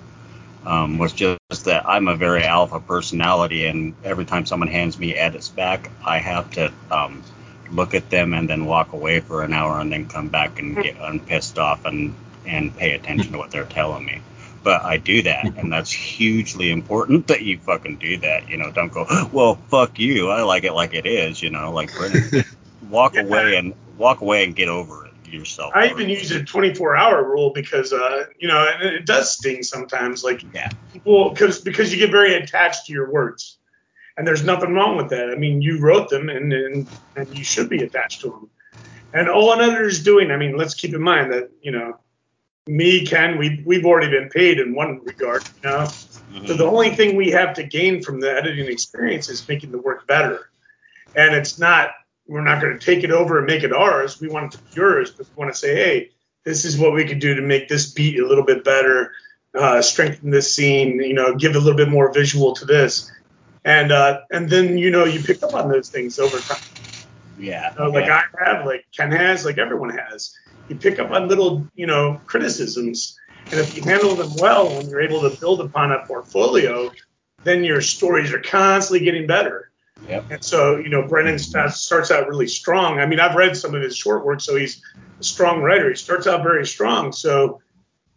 Um, was just that I'm a very alpha personality, and every time someone hands me edits back, I have to um, look at them and then walk away for an hour and then come back and get unpissed off and and pay attention to what they're telling me. But I do that, and that's hugely important that you fucking do that. You know, don't go, well, fuck you. I like it like it is. You know, like walk away and walk away and get over it yourself. I even use a 24 hour rule because, uh, you know, and it does sting sometimes. Like, yeah, well, because because you get very attached to your words, and there's nothing wrong with that. I mean, you wrote them, and and, and you should be attached to them. And all an editor is doing, I mean, let's keep in mind that you know me, Ken, we we've already been paid in one regard, you know. Mm-hmm. So the only thing we have to gain from the editing experience is making the work better. And it's not we're not going to take it over and make it ours. We want it to be yours, but we want to say, hey, this is what we could do to make this beat a little bit better, uh, strengthen this scene, you know, give a little bit more visual to this, and uh, and then you know you pick up on those things over time. Yeah. You know, like yeah. I have, like Ken has, like everyone has you pick up on little, you know, criticisms. And if you handle them well and you're able to build upon a portfolio, then your stories are constantly getting better. Yep. And so, you know, Brennan starts out really strong. I mean, I've read some of his short work, so he's a strong writer. He starts out very strong. So,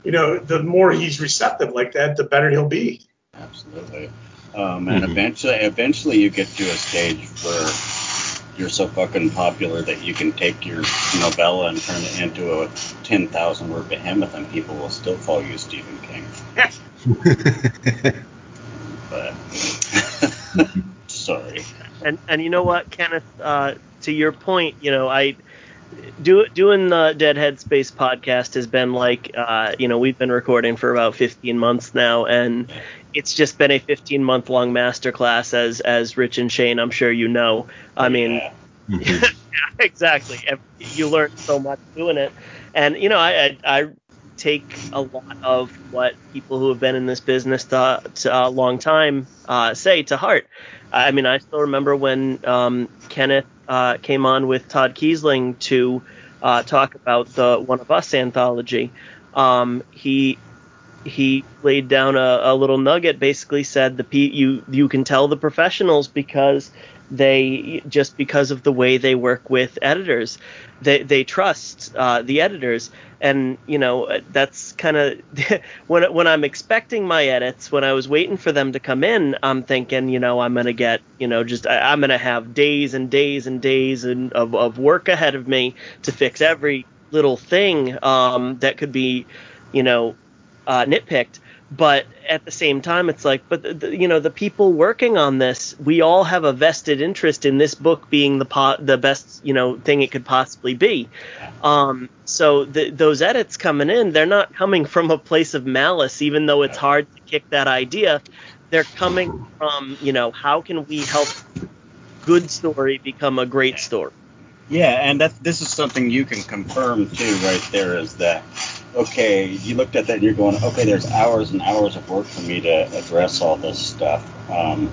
you know, the more he's receptive like that, the better he'll be. Absolutely. Um, and mm-hmm. eventually, eventually, you get to a stage where you're so fucking popular that you can take your novella and turn it into a 10,000 word behemoth and people will still call you Stephen King. but sorry. And and you know what, Kenneth? Uh, to your point, you know, I do, doing the Deadhead Space podcast has been like, uh, you know, we've been recording for about 15 months now, and it's just been a 15 month long masterclass, as as Rich and Shane, I'm sure you know. I mean, yeah. yeah, exactly. You learn so much doing it, and you know, I, I, I take a lot of what people who have been in this business to, a long time uh, say to heart. I mean, I still remember when um, Kenneth uh, came on with Todd Keisling to uh, talk about the One of Us anthology. Um, he he laid down a, a, little nugget, basically said the you you can tell the professionals because they just because of the way they work with editors they they trust uh, the editors. And you know that's kind of when when I'm expecting my edits when I was waiting for them to come in I'm thinking you know I'm gonna get you know just I, am gonna have days and days and days and of, of work ahead of me to fix every little thing um, that could be you know uh, nitpicked but at the same time it's like but the, the, you know the people working on this we all have a vested interest in this book being the po- the best you know thing it could possibly be. Um, so the, those edits coming in they're not coming from a place of malice even though it's hard to kick that idea. They're coming from you know how can we help good story become a great story? Yeah and that this is something you can confirm too right there is that okay, you looked at that and you're going, okay, there's hours and hours of work for me to address all this stuff. Um,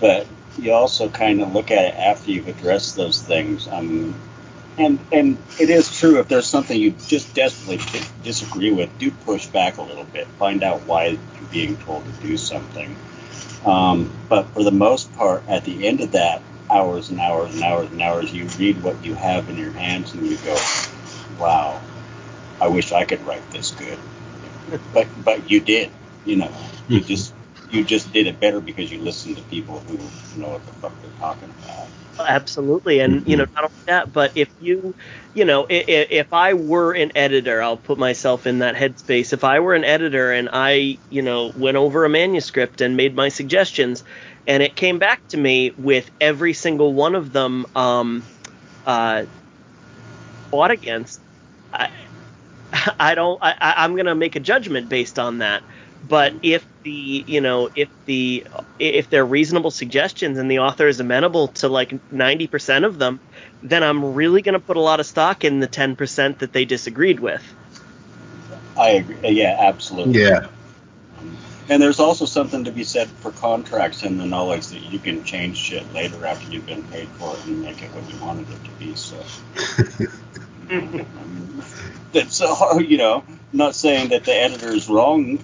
but you also kind of look at it after you've addressed those things. Um, and and it is true if there's something you just desperately disagree with, do push back a little bit. Find out why you're being told to do something. Um, but for the most part, at the end of that, hours and hours and hours and hours, you read what you have in your hands and you go, wow, I wish I could write this good. But but you did. You know, you hmm. just you just did it better because you listened to people who know what the fuck they're talking about. Absolutely, and you know not only that, but if you, you know, if, if I were an editor, I'll put myself in that headspace. If I were an editor and I, you know, went over a manuscript and made my suggestions, and it came back to me with every single one of them um, uh, fought against, I, I don't. I, I'm gonna make a judgment based on that. But if the you know if the if they're reasonable suggestions and the author is amenable to like 90% of them, then I'm really gonna put a lot of stock in the 10% that they disagreed with. I agree. Uh, yeah, absolutely. Yeah. And there's also something to be said for contracts and the knowledge that you can change shit later after you've been paid for it and make it what you wanted it to be. So. that's uh, you know not saying that the editor is wrong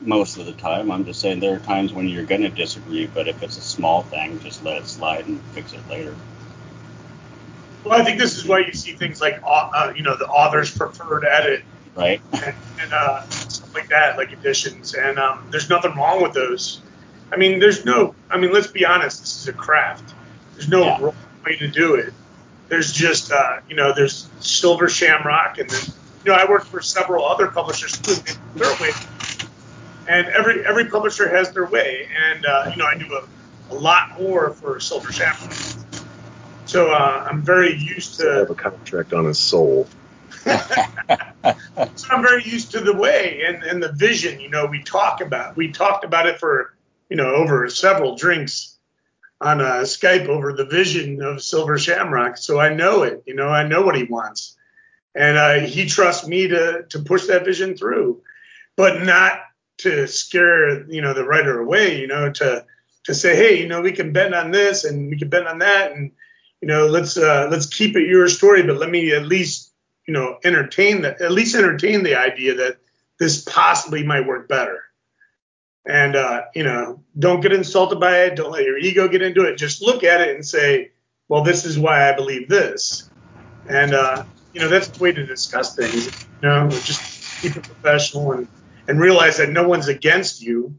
most of the time. I'm just saying there are times when you're going to disagree, but if it's a small thing, just let it slide and fix it later. Well, I think this is why you see things like uh, you know the author's preferred edit, right, and, and uh, stuff like that, like editions, and um, there's nothing wrong with those. I mean, there's no. I mean, let's be honest. This is a craft. There's no yeah. way to do it. There's just uh, you know there's Silver Shamrock and then you know I work for several other publishers too. Their way, and every every publisher has their way, and uh, you know I do a, a lot more for Silver Shamrock. So uh, I'm very used to. have a contract on his soul. so I'm very used to the way and, and the vision. You know, we talk about we talked about it for you know over several drinks on uh, Skype over the vision of Silver Shamrock, so I know it. You know, I know what he wants, and uh, he trusts me to to push that vision through, but not to scare you know the writer away. You know, to to say, hey, you know, we can bend on this and we can bend on that, and you know, let's uh, let's keep it your story, but let me at least you know entertain the at least entertain the idea that this possibly might work better and uh, you know don't get insulted by it. Don't let your ego get into it. Just look at it and say well this is why i believe this. And uh, you know that's the way to discuss things you know just keep it professional and and realize that no one's against you.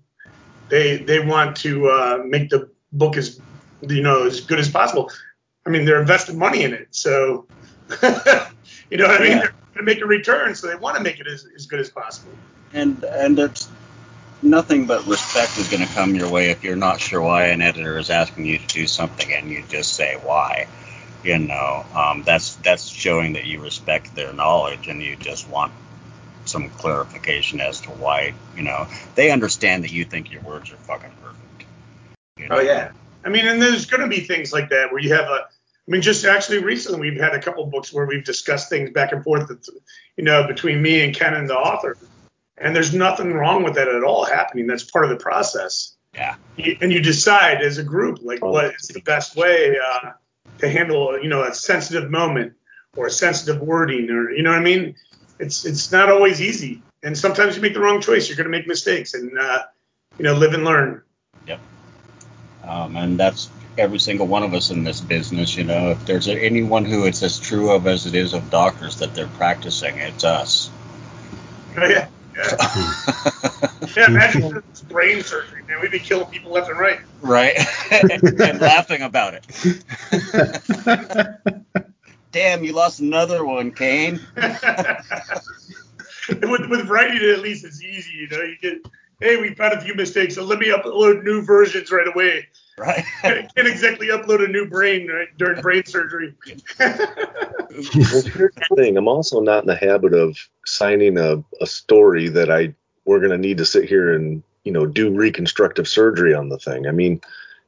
They they want to uh, make the book as you know as good as possible. I mean they're investing money in it so you know what i mean? Yeah. they're going to make a return so they want to make it as, as good as possible. And and it's nothing but respect is going to come your way if you're not sure why an editor is asking you to do something and you just say why. You know, um, that's that's showing that you respect their knowledge and you just want some clarification as to why. You know, they understand that you think your words are fucking perfect. You know? Oh yeah, I mean, and there's going to be things like that where you have a. I mean, just actually recently we've had a couple books where we've discussed things back and forth, you know, between me and Ken and the author and there's nothing wrong with that at all happening. That's part of the process. Yeah. and you decide as a group, like, what is the best way uh, to handle, you know, a sensitive moment or sensitive wording or you know what I mean. It's it's not always easy, and sometimes you make the wrong choice. You're going to make mistakes, and uh, you know live and learn. Yep. Um, and that's every single one of us in this business. You know, if there's anyone who it's as true of as it is of doctors that they're practicing, it's us. Oh, yeah. Yeah. yeah, imagine this brain surgery, man. We'd be killing people left and right. Right. and laughing about it. Damn, you lost another one, Cain. with, with writing, at least it's easy. You know, you get, hey, we've found a few mistakes, so let me upload new versions right away. Right. Can't exactly upload a new brain right, during brain surgery. well, here's the thing. I'm also not in the habit of signing a, a story that I we're going to need to sit here and you know do reconstructive surgery on the thing. I mean,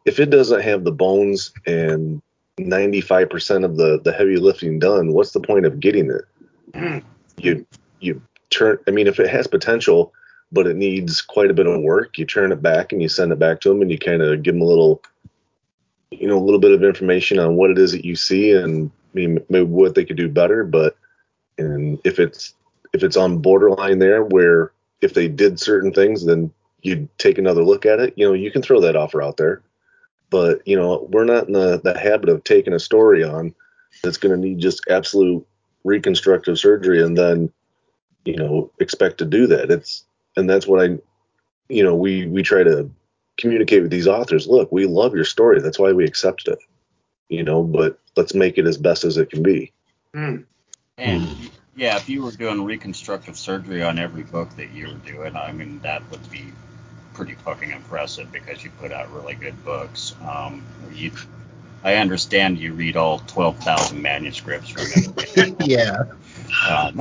if it doesn't have the bones and 95% of the the heavy lifting done, what's the point of getting it? Mm. You you turn. I mean, if it has potential, but it needs quite a bit of work, you turn it back and you send it back to them, and you kind of give them a little, you know, a little bit of information on what it is that you see and maybe, what they could do better. But and if it's if it's on borderline there where if they did certain things, then you'd take another look at it. You know, you can throw that offer out there. But you know, we're not in the, the habit of taking a story on that's going to need just absolute reconstructive surgery and then you know expect to do that. It's and that's what I, you know, we we try to communicate with these authors. Look, we love your story. That's why we accepted it. You know, but let's make it as best as it can be. Mm. And yeah, if you were doing reconstructive surgery on every book that you were doing, I mean, that would be pretty fucking impressive because you put out really good books. Um, you, I understand you read all 12,000 manuscripts yeah. Um,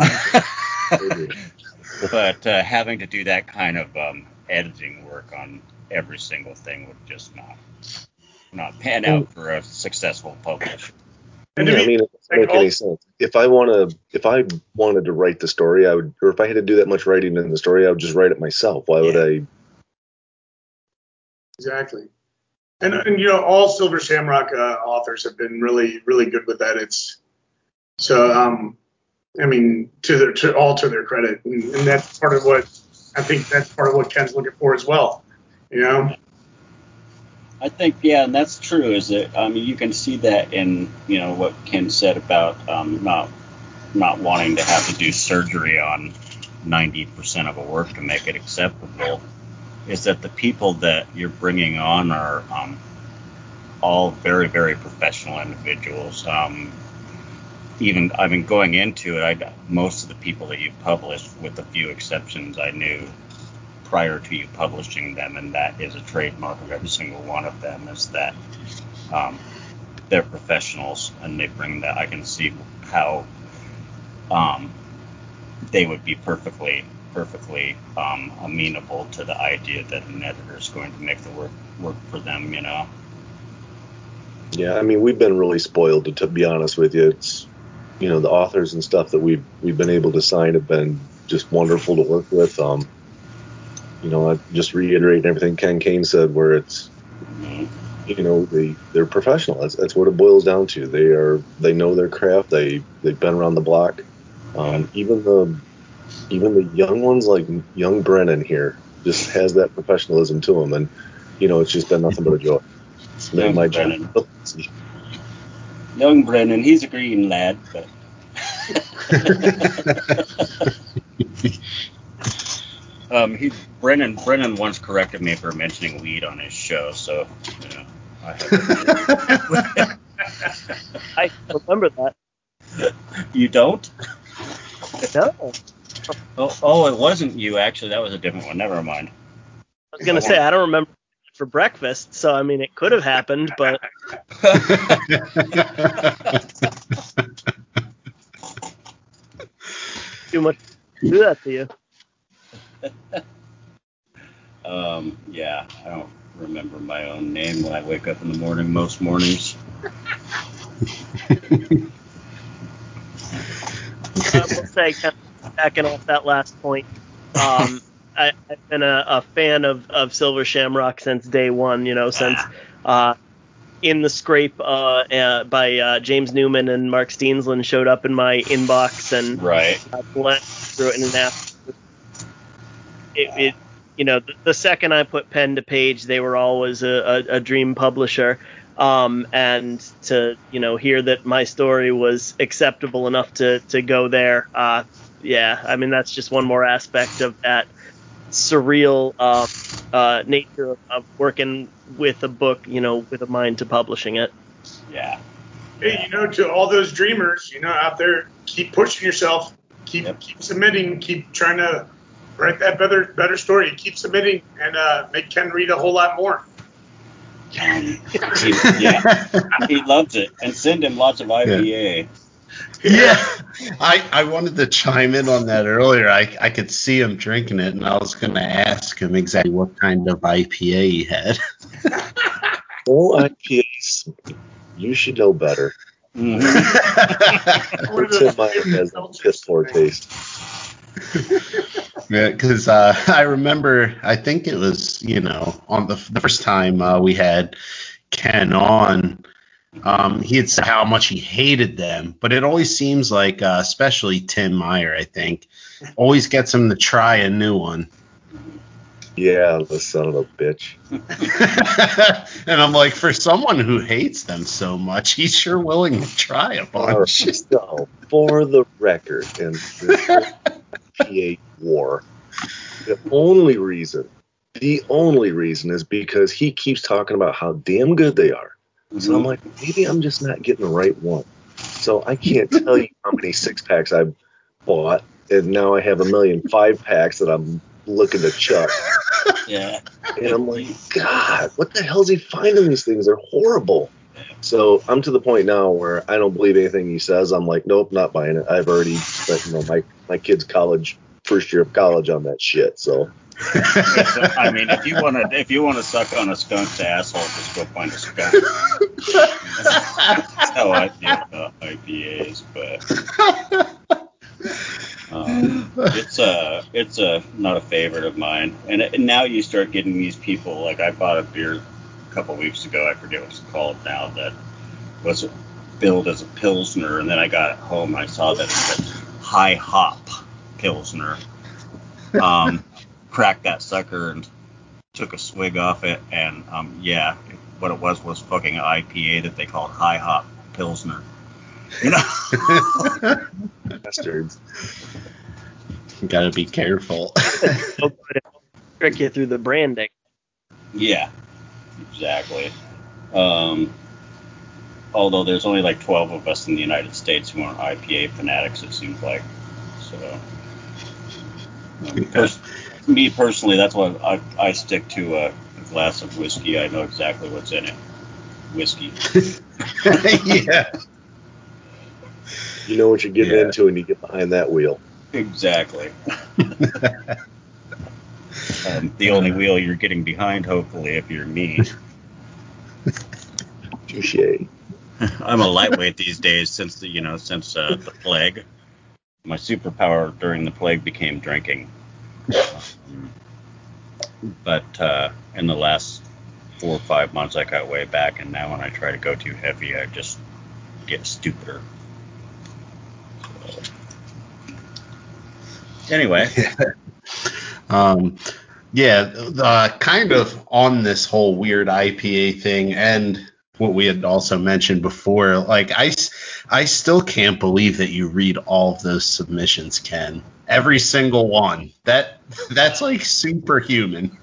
but uh, having to do that kind of um, editing work on every single thing would just not not pan out for a successful publisher. And yeah, to I mean, it doesn't make any sense. If I want to, if I wanted to write the story, I would, or if I had to do that much writing in the story, I would just write it myself. Why would I? Exactly. And, and you know, all Silver Shamrock uh, authors have been really, really good with that. It's so, um, I mean, to their, to all to their credit, and, and that's part of what I think that's part of what Ken's looking for as well. You know, I think yeah, and that's true. Is that I mean you can see that in you know what Ken said about um, not not wanting to have to do surgery on 90% of a work to make it acceptable. Is that the people that you're bringing on are um, all very very professional individuals. Um, even I mean going into it, I most of the people that you've published, with a few exceptions, I knew prior to you publishing them, and that is a trademark of every single one of them, is that um, they're professionals and they bring that. I can see how um, they would be perfectly, perfectly um, amenable to the idea that an editor is going to make the work work for them. You know. Yeah, I mean, we've been really spoiled to, to be honest with you. It's, you know, the authors and stuff that we've we've been able to sign have been just wonderful to work with. Um, you know, I just reiterating everything Ken Cain said, where it's you know they they're professional. That's, that's what it boils down to. They are they know their craft. They they've been around the block. Um, even the even the young ones like young Brennan here just has that professionalism to him, and you know it's just been nothing but a joy. It's made my Brennan. job. Young Brennan, he's a green lad, but. um, he Brennan Brennan once corrected me for mentioning weed on his show, so you know I. I remember that. you don't? No. Oh, oh, it wasn't you actually. That was a different one. Never mind. I was gonna say I don't remember for breakfast, so I mean it could have happened, but too much to do that to you. Um, yeah, I don't remember my own name when I wake up in the morning most mornings. I will say, kind of backing off that last point, um, I, I've been a, a fan of, of Silver Shamrock since day one. You know, since uh, in the scrape uh, uh, by uh, James Newman and Mark Steensland showed up in my inbox and Right. I went through it in an app. It, it, you know, the, the second I put pen to page, they were always a, a, a dream publisher. Um, and to you know hear that my story was acceptable enough to to go there, uh, yeah, I mean that's just one more aspect of that surreal uh, uh, nature of, of working with a book, you know, with a mind to publishing it. Yeah. Hey, you know, to all those dreamers, you know, out there, keep pushing yourself, keep Yep. keep submitting, keep trying to write that better better story, keep submitting, and uh, make Ken read a whole lot more. He, yeah. He loves it. And send him lots of IPA. Yeah, I, I wanted to chime in on that earlier. I, I could see him drinking it, and I was going to ask him exactly what kind of IPA he had. All IPAs, you should know better. One Tim Meyer has a piss poor taste. yeah, because uh, I remember, I think it was, you know, on the, the first time uh, we had Ken on, um, he had said how much he hated them, but it always seems like, uh, especially Tim Meyer, I think, always gets him to try a new one. Yeah, the son of a bitch. and I'm like, for someone who hates them so much, he's sure willing to try a right, bunch. so, for the record, in this IPA war, the only reason, the only reason is because he keeps talking about how damn good they are. So I'm mm-hmm. like, maybe I'm just not getting the right one. So I can't tell you how many six packs I've bought, and now I have a million five packs that I'm looking to chuck. Yeah. And I'm like, God, what the hell's he finding these things? They're horrible. So I'm to the point now where I don't believe anything he says. I'm like, nope, not buying it. I've already spent, you know, my my kid's college first year of college on that shit. So I mean, if you want to, if you want to suck on a skunk's asshole, just go find a skunk. That's how I feel about IPAs, but um, it's a, it's a not a favorite of mine. And, it, and now you start getting these people. Like I bought a beer a couple weeks ago. I forget what it's called now. That was billed as a pilsner, and then I got home. I saw that it said high hop pilsner. Um, cracked that sucker and took a swig off it, and um, yeah, what it was was fucking IPA that they called high hop pilsner. You know? bastards. Gotta be careful. So it'll trick you through the branding. yeah, exactly. Um, although there's only like 12 of us in the United States who aren't IPA fanatics, it seems like. So, um, pers- me personally, that's why I, I stick to a, a glass of whiskey. I know exactly what's in it. Whiskey. yeah. You know what you're getting Yeah. into when you get behind that wheel. Exactly. um, the only wheel you're getting behind, hopefully, if you're me. Touche. I'm a lightweight these days since the you know since uh, the plague. My superpower during the plague became drinking. But uh, in the last four or five months, I got way back, and now when I try to go too heavy, I just get stupider. So. Anyway, Um, yeah, uh, kind of on this whole weird IPA thing, and what we had also mentioned before. Like, I, I still can't believe that you read all of those submissions, Ken. Every single one. That that's like superhuman.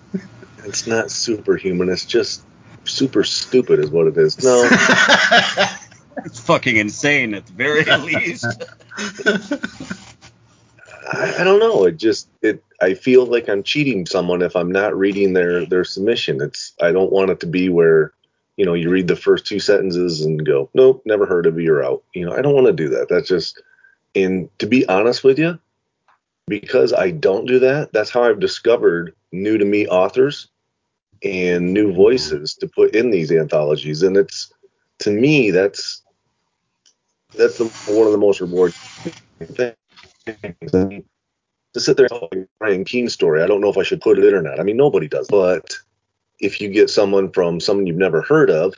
It's not superhuman. It's just super stupid, is what it is. No, it's fucking insane at the very least. I, I don't know. It just it. I feel like I'm cheating someone if I'm not reading their their submission. It's I don't want it to be where you know you read the first two sentences and go nope never heard of you you're out. You know I don't want to do that. That's just and to be honest with you, because I don't do that. That's how I've discovered new to me authors and new voices to put in these anthologies. And it's to me that's that's the, one of the most rewarding things to sit there and Brian Keene story. I don't know if I should put it in or not. I mean, nobody does. But if you get someone from someone you've never heard of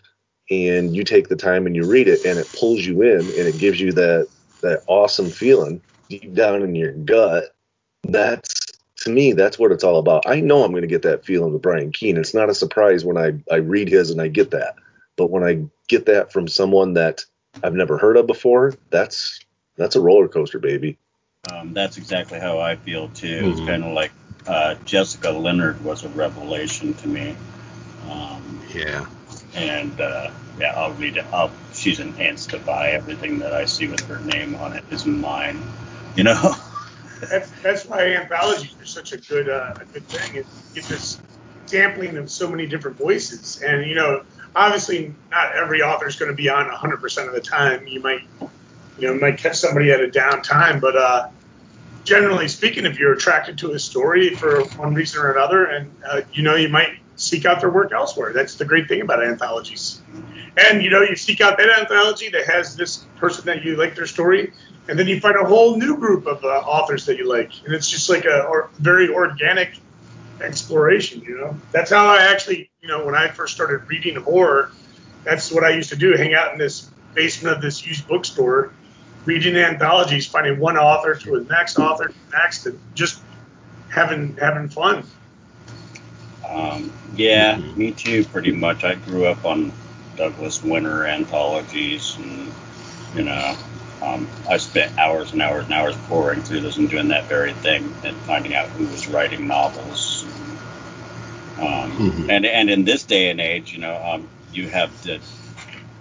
and you take the time and you read it and it pulls you in and it gives you that that awesome feeling deep down in your gut that's to me that's what it's all about i know i'm going to get that feeling with brian keene it's not a surprise when i i read his and i get that but when i get that from someone that i've never heard of before that's that's a roller coaster baby um, that's exactly how i feel too mm-hmm. it's kind of like uh, jessica leonard was a revelation to me um, yeah and uh, yeah, I'll read it. I'll, she's an insta buy. Everything that I see with her name on it is mine. You know. that's that's why anthologies are such a good uh, a good thing. It get this sampling of so many different voices, and you know, obviously not every author is going to be on 100% of the time. You might you know might catch somebody at a down time, but uh, generally speaking, if you're attracted to a story for one reason or another, and uh, you know you might seek out their work elsewhere. That's the great thing about anthologies. And you know, you seek out that anthology that has this person that you like their story, and then you find a whole new group of uh, authors that you like, and it's just like a or, very organic exploration. You know, that's how I actually, you know, when I first started reading horror, that's what I used to do: hang out in this basement of this used bookstore, reading anthologies, finding one author to the next author to the next, and just having having fun. Um, yeah, me too, pretty much. I grew up on Douglas Winter anthologies, and you know, um, I spent hours and hours and hours pouring through this and doing that very thing and finding out who was writing novels. Um, mm-hmm. And and in this day and age, you know, um, you have the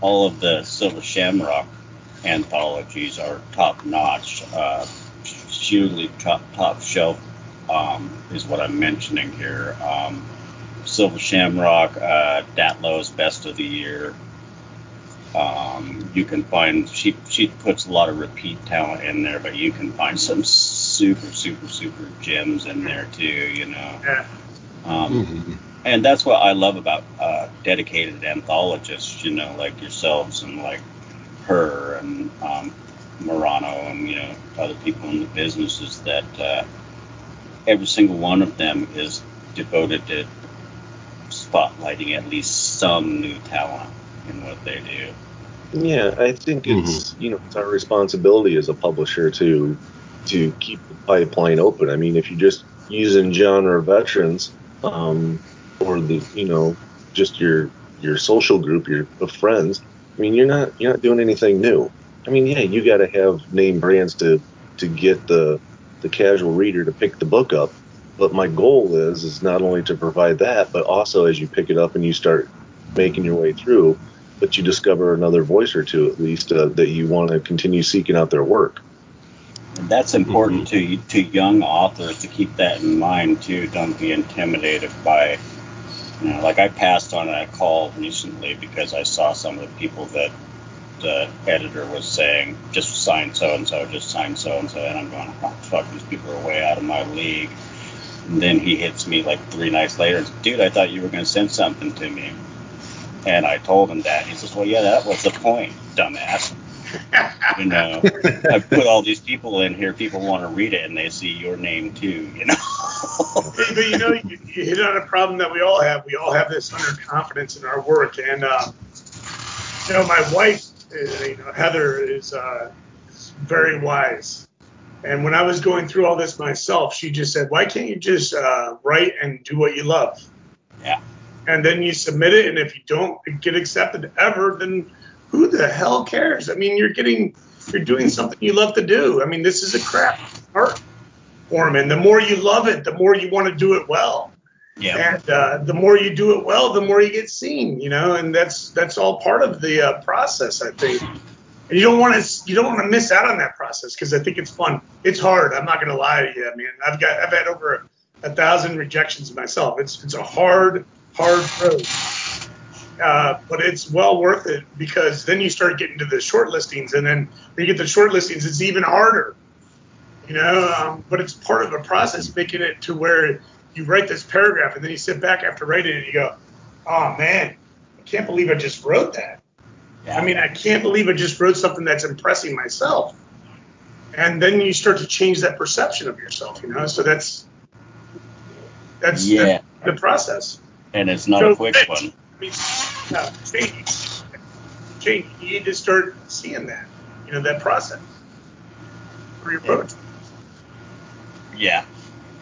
all of the Silver Shamrock anthologies are top notch, uh, hugely top top shelf um, is what I'm mentioning here. Um, Silver Shamrock, uh, Datlow's Best of the Year. Um, you can find she she puts a lot of repeat talent in there, but you can find some super super super gems in there too. You know. Yeah. Um, mm-hmm. And that's what I love about uh, dedicated anthologists, you know, like yourselves and like her and um, Murano and you know other people in the business is that uh, every single one of them is devoted to spotlighting at least some new talent in what they do. Yeah, I think it's mm-hmm. you know it's our responsibility as a publisher to to keep the pipeline open. I mean, if you're just using genre veterans, um, or the you know just your your social group, your of friends, I mean, you're not you're not doing anything new. I mean, yeah, you got to have name brands to to get the the casual reader to pick the book up, but my goal is is not only to provide that, but also as you pick it up and you start making your way through, but you discover another voice or two at least uh, that you want to continue seeking out their work. And that's important mm-hmm. to to young authors to keep that in mind too. Don't be intimidated by, you know, like I passed on a call recently because I saw some of the people that the editor was saying just sign so and so, just sign so and so, and I'm going, oh, fuck, these people are way out of my league. And then he hits me like three nights later. Dude, I thought you were going to send something to me. And I told him that. He says, Well, yeah, that was the point, dumbass. you know, I put all these people in here. People want to read it, and they see your name too. You know. hey, but you know, you, you, hit on a problem that we all have. We all have this underconfidence in our work, and uh, you know, my wife, uh, you know, Heather, is, uh, is very wise. And when I was going through all this myself, she just said, "Why can't you just uh, write and do what you love?" Yeah. And then you submit it, and if you don't get accepted ever, then who the hell cares? I mean, you're getting, you're doing something you love to do. I mean, this is a craft art form, and the more you love it, the more you want to do it well. Yeah. And uh, the more you do it well, the more you get seen, you know, and that's that's all part of the uh, process, I think and you don't want to you don't want to miss out on that process because I think it's fun. It's hard. I'm not going to lie to you. I mean, I've got I've had over a, a thousand rejections myself. It's it's a hard hard road, uh, but it's well worth it because then you start getting to the short listings, and then when you get the short listings, it's even harder. You know, um, but it's part of a process, making it to where you write this paragraph, and then you sit back after writing it, and you go, "Oh man, I can't believe I just wrote that." I mean, I can't believe I just wrote something that's impressing myself. And then you start to change that perception of yourself, you know. So that's that's, yeah. That's the process. And it's not so a quick one. I mean, uh, change. You need to start seeing that, you know, that process for your approach. Yeah,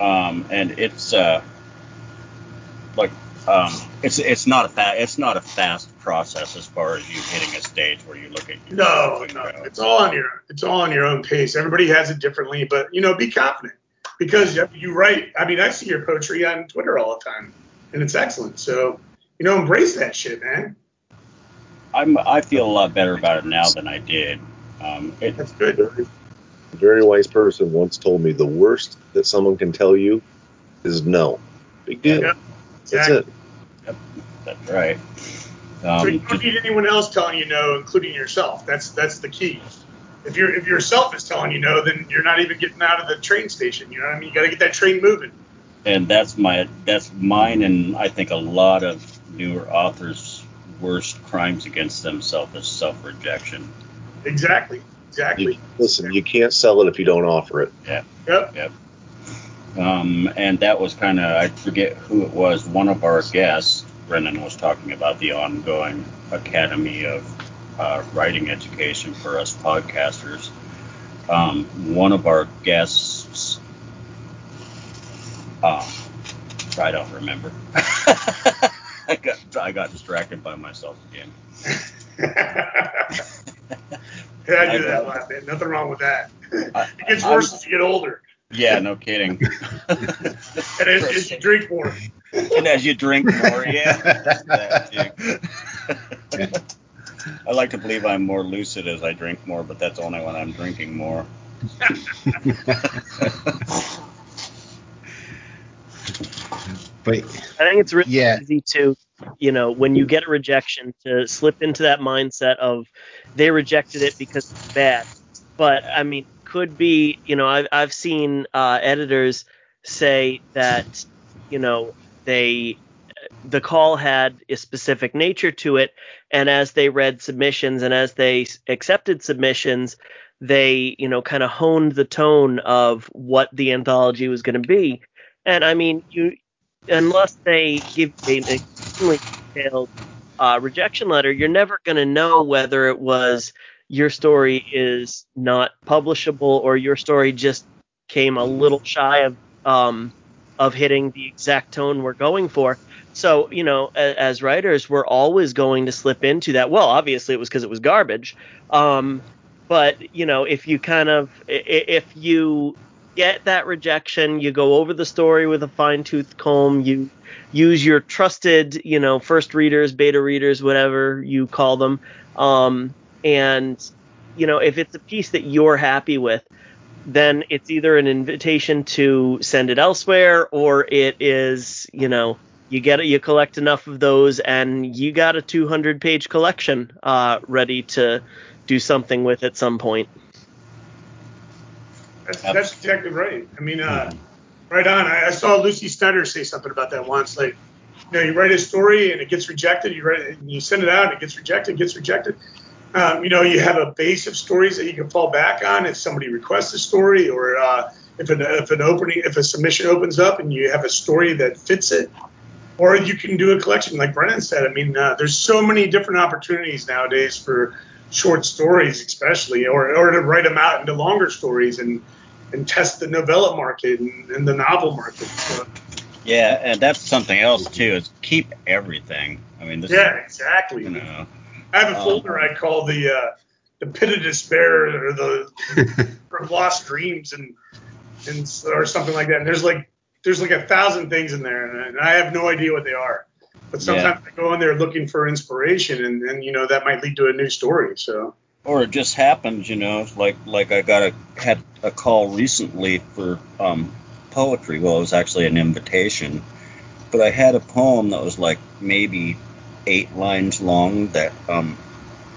um, and it's uh, like um, it's it's not a fa- it's not a fast process as far as you hitting a stage where you look at your No, no, it's all on your it's all on your own pace. Everybody has it differently, but you know, be confident because you write. I mean, I see your poetry on Twitter all the time, and it's excellent. So you know, embrace that shit, man. I'm I feel a lot better about it now than I did. Um, it, That's good. very, very wise person once told me the worst that someone can tell you is no. Big deal. Yeah, That's exactly. it. that's right. So Um, you don't need anyone else telling you no, including yourself. That's that's the key. If you're if yourself is telling you no, then you're not even getting out of the train station. You know what I mean? You got to get that train moving. And that's my that's mine and I think a lot of newer authors' worst crimes against themselves is self-rejection. Exactly. Exactly. You, listen, you can't sell it if you don't offer it. Yeah. Yep. Um, and that was kind of I forget who it was. One of our guests, Brennan, was talking about the ongoing Academy of uh, Writing Education for us podcasters. Um, one of our guests, um, I don't remember. I got I got distracted by myself again. Yeah, I do that a lot, man. Nothing wrong with that. I- it gets I'm- worse as you get older, Yeah, no kidding. and as, as you drink more. and as you drink more, yeah. I like to believe I'm more lucid as I drink more, but that's only when I'm drinking more. But I think it's really Yeah. easy to, you know, when you get a rejection, to slip into that mindset of they rejected it because it's bad. But I mean, could be, you know, I've I've seen uh, editors say that, you know, they the call had a specific nature to it, and as they read submissions and as they accepted submissions, they, you know, kind of honed the tone of what the anthology was going to be. And I mean, you unless they give an extremely detailed uh, rejection letter, you're never going to know whether it was your story is not publishable or your story just came a little shy of um, of hitting the exact tone we're going for. So, you know, as, as writers, we're always going to slip into that. Well, obviously, it was because it was garbage. Um, but you know, if you kind of if you get that rejection, you go over the story with a fine tooth comb. You use your trusted, you know, first readers, beta readers, whatever you call them. Um, and you know, if it's a piece that you're happy with, then it's either an invitation to send it elsewhere or it is, you know, you get it, you collect enough of those and you got a 200 page collection uh, ready to do something with at some point. That's, exactly right. I mean, uh, right on. I, I saw Lucy Snyder say something about that once. Like, you know, you write a story and it gets rejected. You write it and you send it out and it gets rejected, gets rejected. Um, you know, you have a base of stories that you can fall back on if somebody requests a story or uh, if an if an opening if a submission opens up and you have a story that fits it. Or you can do a collection, like Brennan said. I mean, uh, there's so many different opportunities nowadays for short stories, especially, or, or to write them out into longer stories and and test the novella market and, and the novel market. So, Yeah, and that's something else too. Is keep everything. I mean, this yeah, is exactly. you know, I have a Um, folder I call the uh, the pit of despair or the or lost dreams and and or something like that. And there's like there's like a thousand things in there, and, and I have no idea what they are. But sometimes I go in there looking for inspiration, and, and you know that might lead to a new story. So or it just happens, you know, like like I got a had a call recently for um poetry. Well, it was actually an invitation, but I had a poem that was like maybe eight lines long that um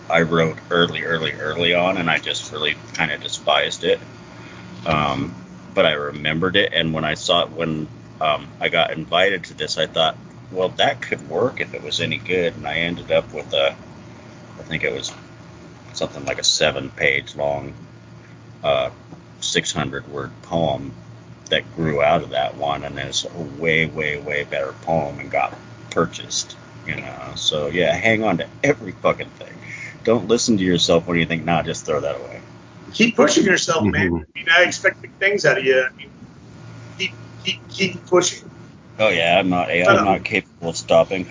I wrote early, early, early on, and I just really kind of despised it. Um, but I remembered it, and when I saw it, when um, I got invited to this, I thought, well, that could work if it was any good, and I ended up with a, I think it was something like a seven-page long, uh, 600-word poem that grew out of that one, and is a way, way, way better poem, and got purchased. You know, so yeah, hang on to every fucking thing don't listen to yourself when you think, nah, just throw that away. Keep pushing yourself, man. I mean, I expect big things out of you. I mean, keep keep keep pushing. Oh yeah, I'm not. I'm not capable of stopping.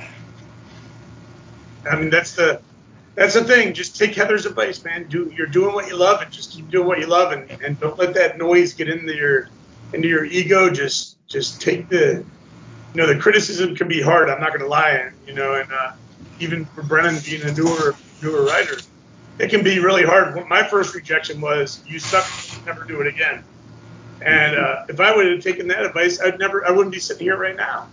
I mean, that's the that's the thing. Just take Heather's advice, man. Do you're doing what you love, and just keep doing what you love, and, and don't let that noise get into your into your ego. Just just take the you know the criticism can be hard. I'm not to lie, you know, and uh, even for Brennan being a newer newer writer, it can be really hard. My first rejection was you suck, never do it again. And uh, if I would have taken that advice, I'd never, I wouldn't be sitting here right now.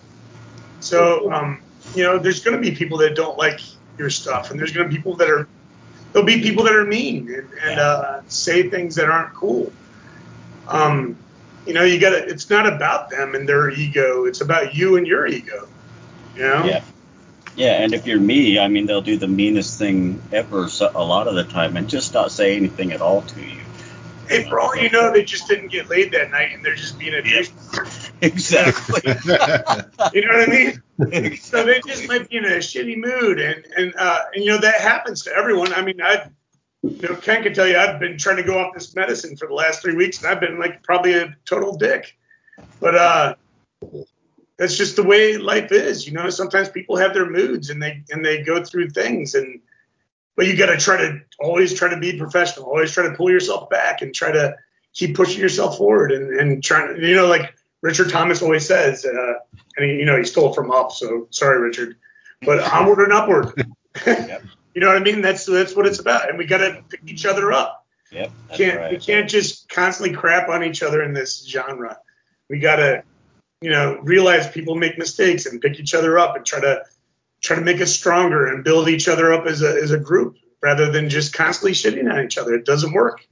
So, um, you know, there's to be people that don't like your stuff, and there's going to be people that are, there'll be people that are mean and, and uh, say things that aren't cool. Um, you know, you got to, it's not about them and their ego, it's about you and your ego. You know? Yeah. Yeah, and if you're me, I mean, they'll do the meanest thing ever so, a lot of the time and just not say anything at all to you. Hey, for all you know, they just didn't get laid that night and they're just being a douche. Exactly. You know what I mean? so they just might be in a shitty mood, and and uh, and you know that happens to everyone. I mean, I, you know, Ken can tell you I've been trying to go off this medicine for the last three weeks, and I've been like probably a total dick. But uh, that's just the way life is. You know, sometimes people have their moods, and they and they go through things, and but you got to try to always try to be professional, always try to pull yourself back, and try to keep pushing yourself forward, and and trying you know, like Richard Thomas always says, uh, and he, you know, he stole from Up, so sorry, Richard, but onward and upward. Yep. you know what I mean? That's that's what it's about, and we got to pick each other up. Yep. Can't right. we can't just constantly crap on each other in this genre. We got to, you know, realize people make mistakes and pick each other up and try to try to make us stronger and build each other up as a as a group rather than just constantly shitting on each other. It doesn't work.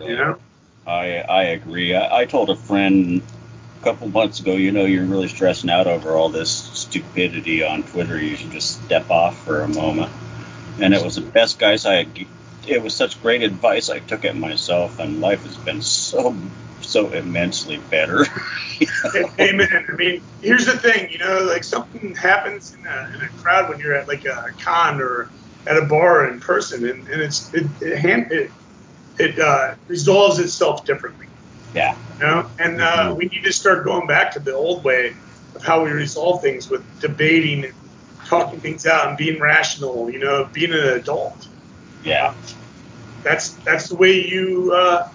You know? I I agree. I, I told a friend a couple months ago, you know, you're really stressing out over all this stupidity on Twitter. You should just step off for a moment. And it was the best guys I had. It was such great advice. I took it myself, and life has been so so immensely better. Amen. I mean, here's the thing, you know, like something happens in a, in a crowd when you're at like a con or at a bar in person, and, and it's it it, hand, it, it uh, resolves itself differently. Yeah. You know, and uh, we need to start going back to the old way of how we resolve things with debating and talking things out and being rational. You know, being an adult. Yeah. That's that's the way you uh,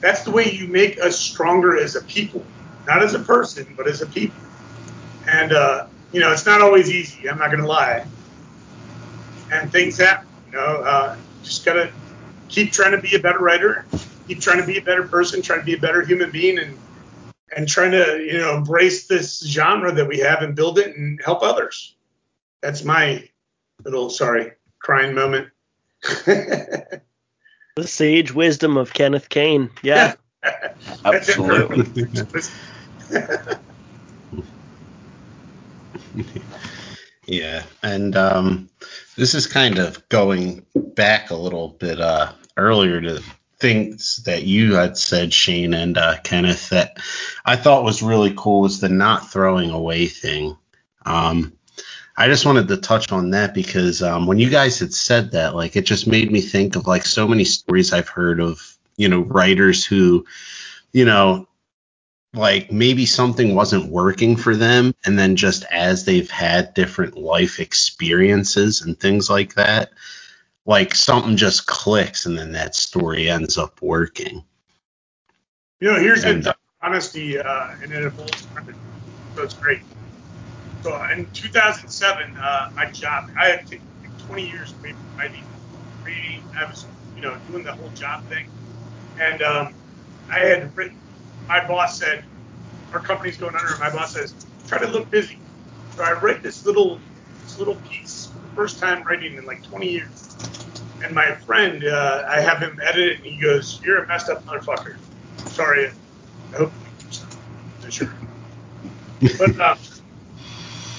that's the way you make us stronger as a people, not as a person, but as a people. And uh, you know, it's not always easy. I'm not gonna lie. And things happen. You know, uh, just gotta keep trying to be a better writer, keep trying to be a better person, trying to be a better human being, and and trying to you know embrace this genre that we have and build it and help others. That's my little sorry crying moment. The sage wisdom of Kenneth Cain. Yeah. Absolutely. Yeah, and um, this is kind of going back a little bit uh, earlier to things that you had said, Shane and uh, Kenneth, that I thought was really cool was the not throwing away thing. Um, I just wanted to touch on that because um, when you guys had said that, like it just made me think of like so many stories I've heard of, you know, writers who, you know, like maybe something wasn't working for them and then just as they've had different life experiences and things like that like something just clicks and then that story ends up working You know, here's And- the honesty, uh, and it evolves. So it's great. So in 2007, uh, my job, I had taken 20 years away from writing, reading. I was, you know, doing the whole job thing. And um, I had written, my boss said, our company's going under. and My boss says, try to look busy. So I write this little, this little piece for the first time writing in like 20 years. And my friend, uh, I have him edit it, and he goes, "You're a messed up motherfucker." Sorry, I hope you sure. But uh,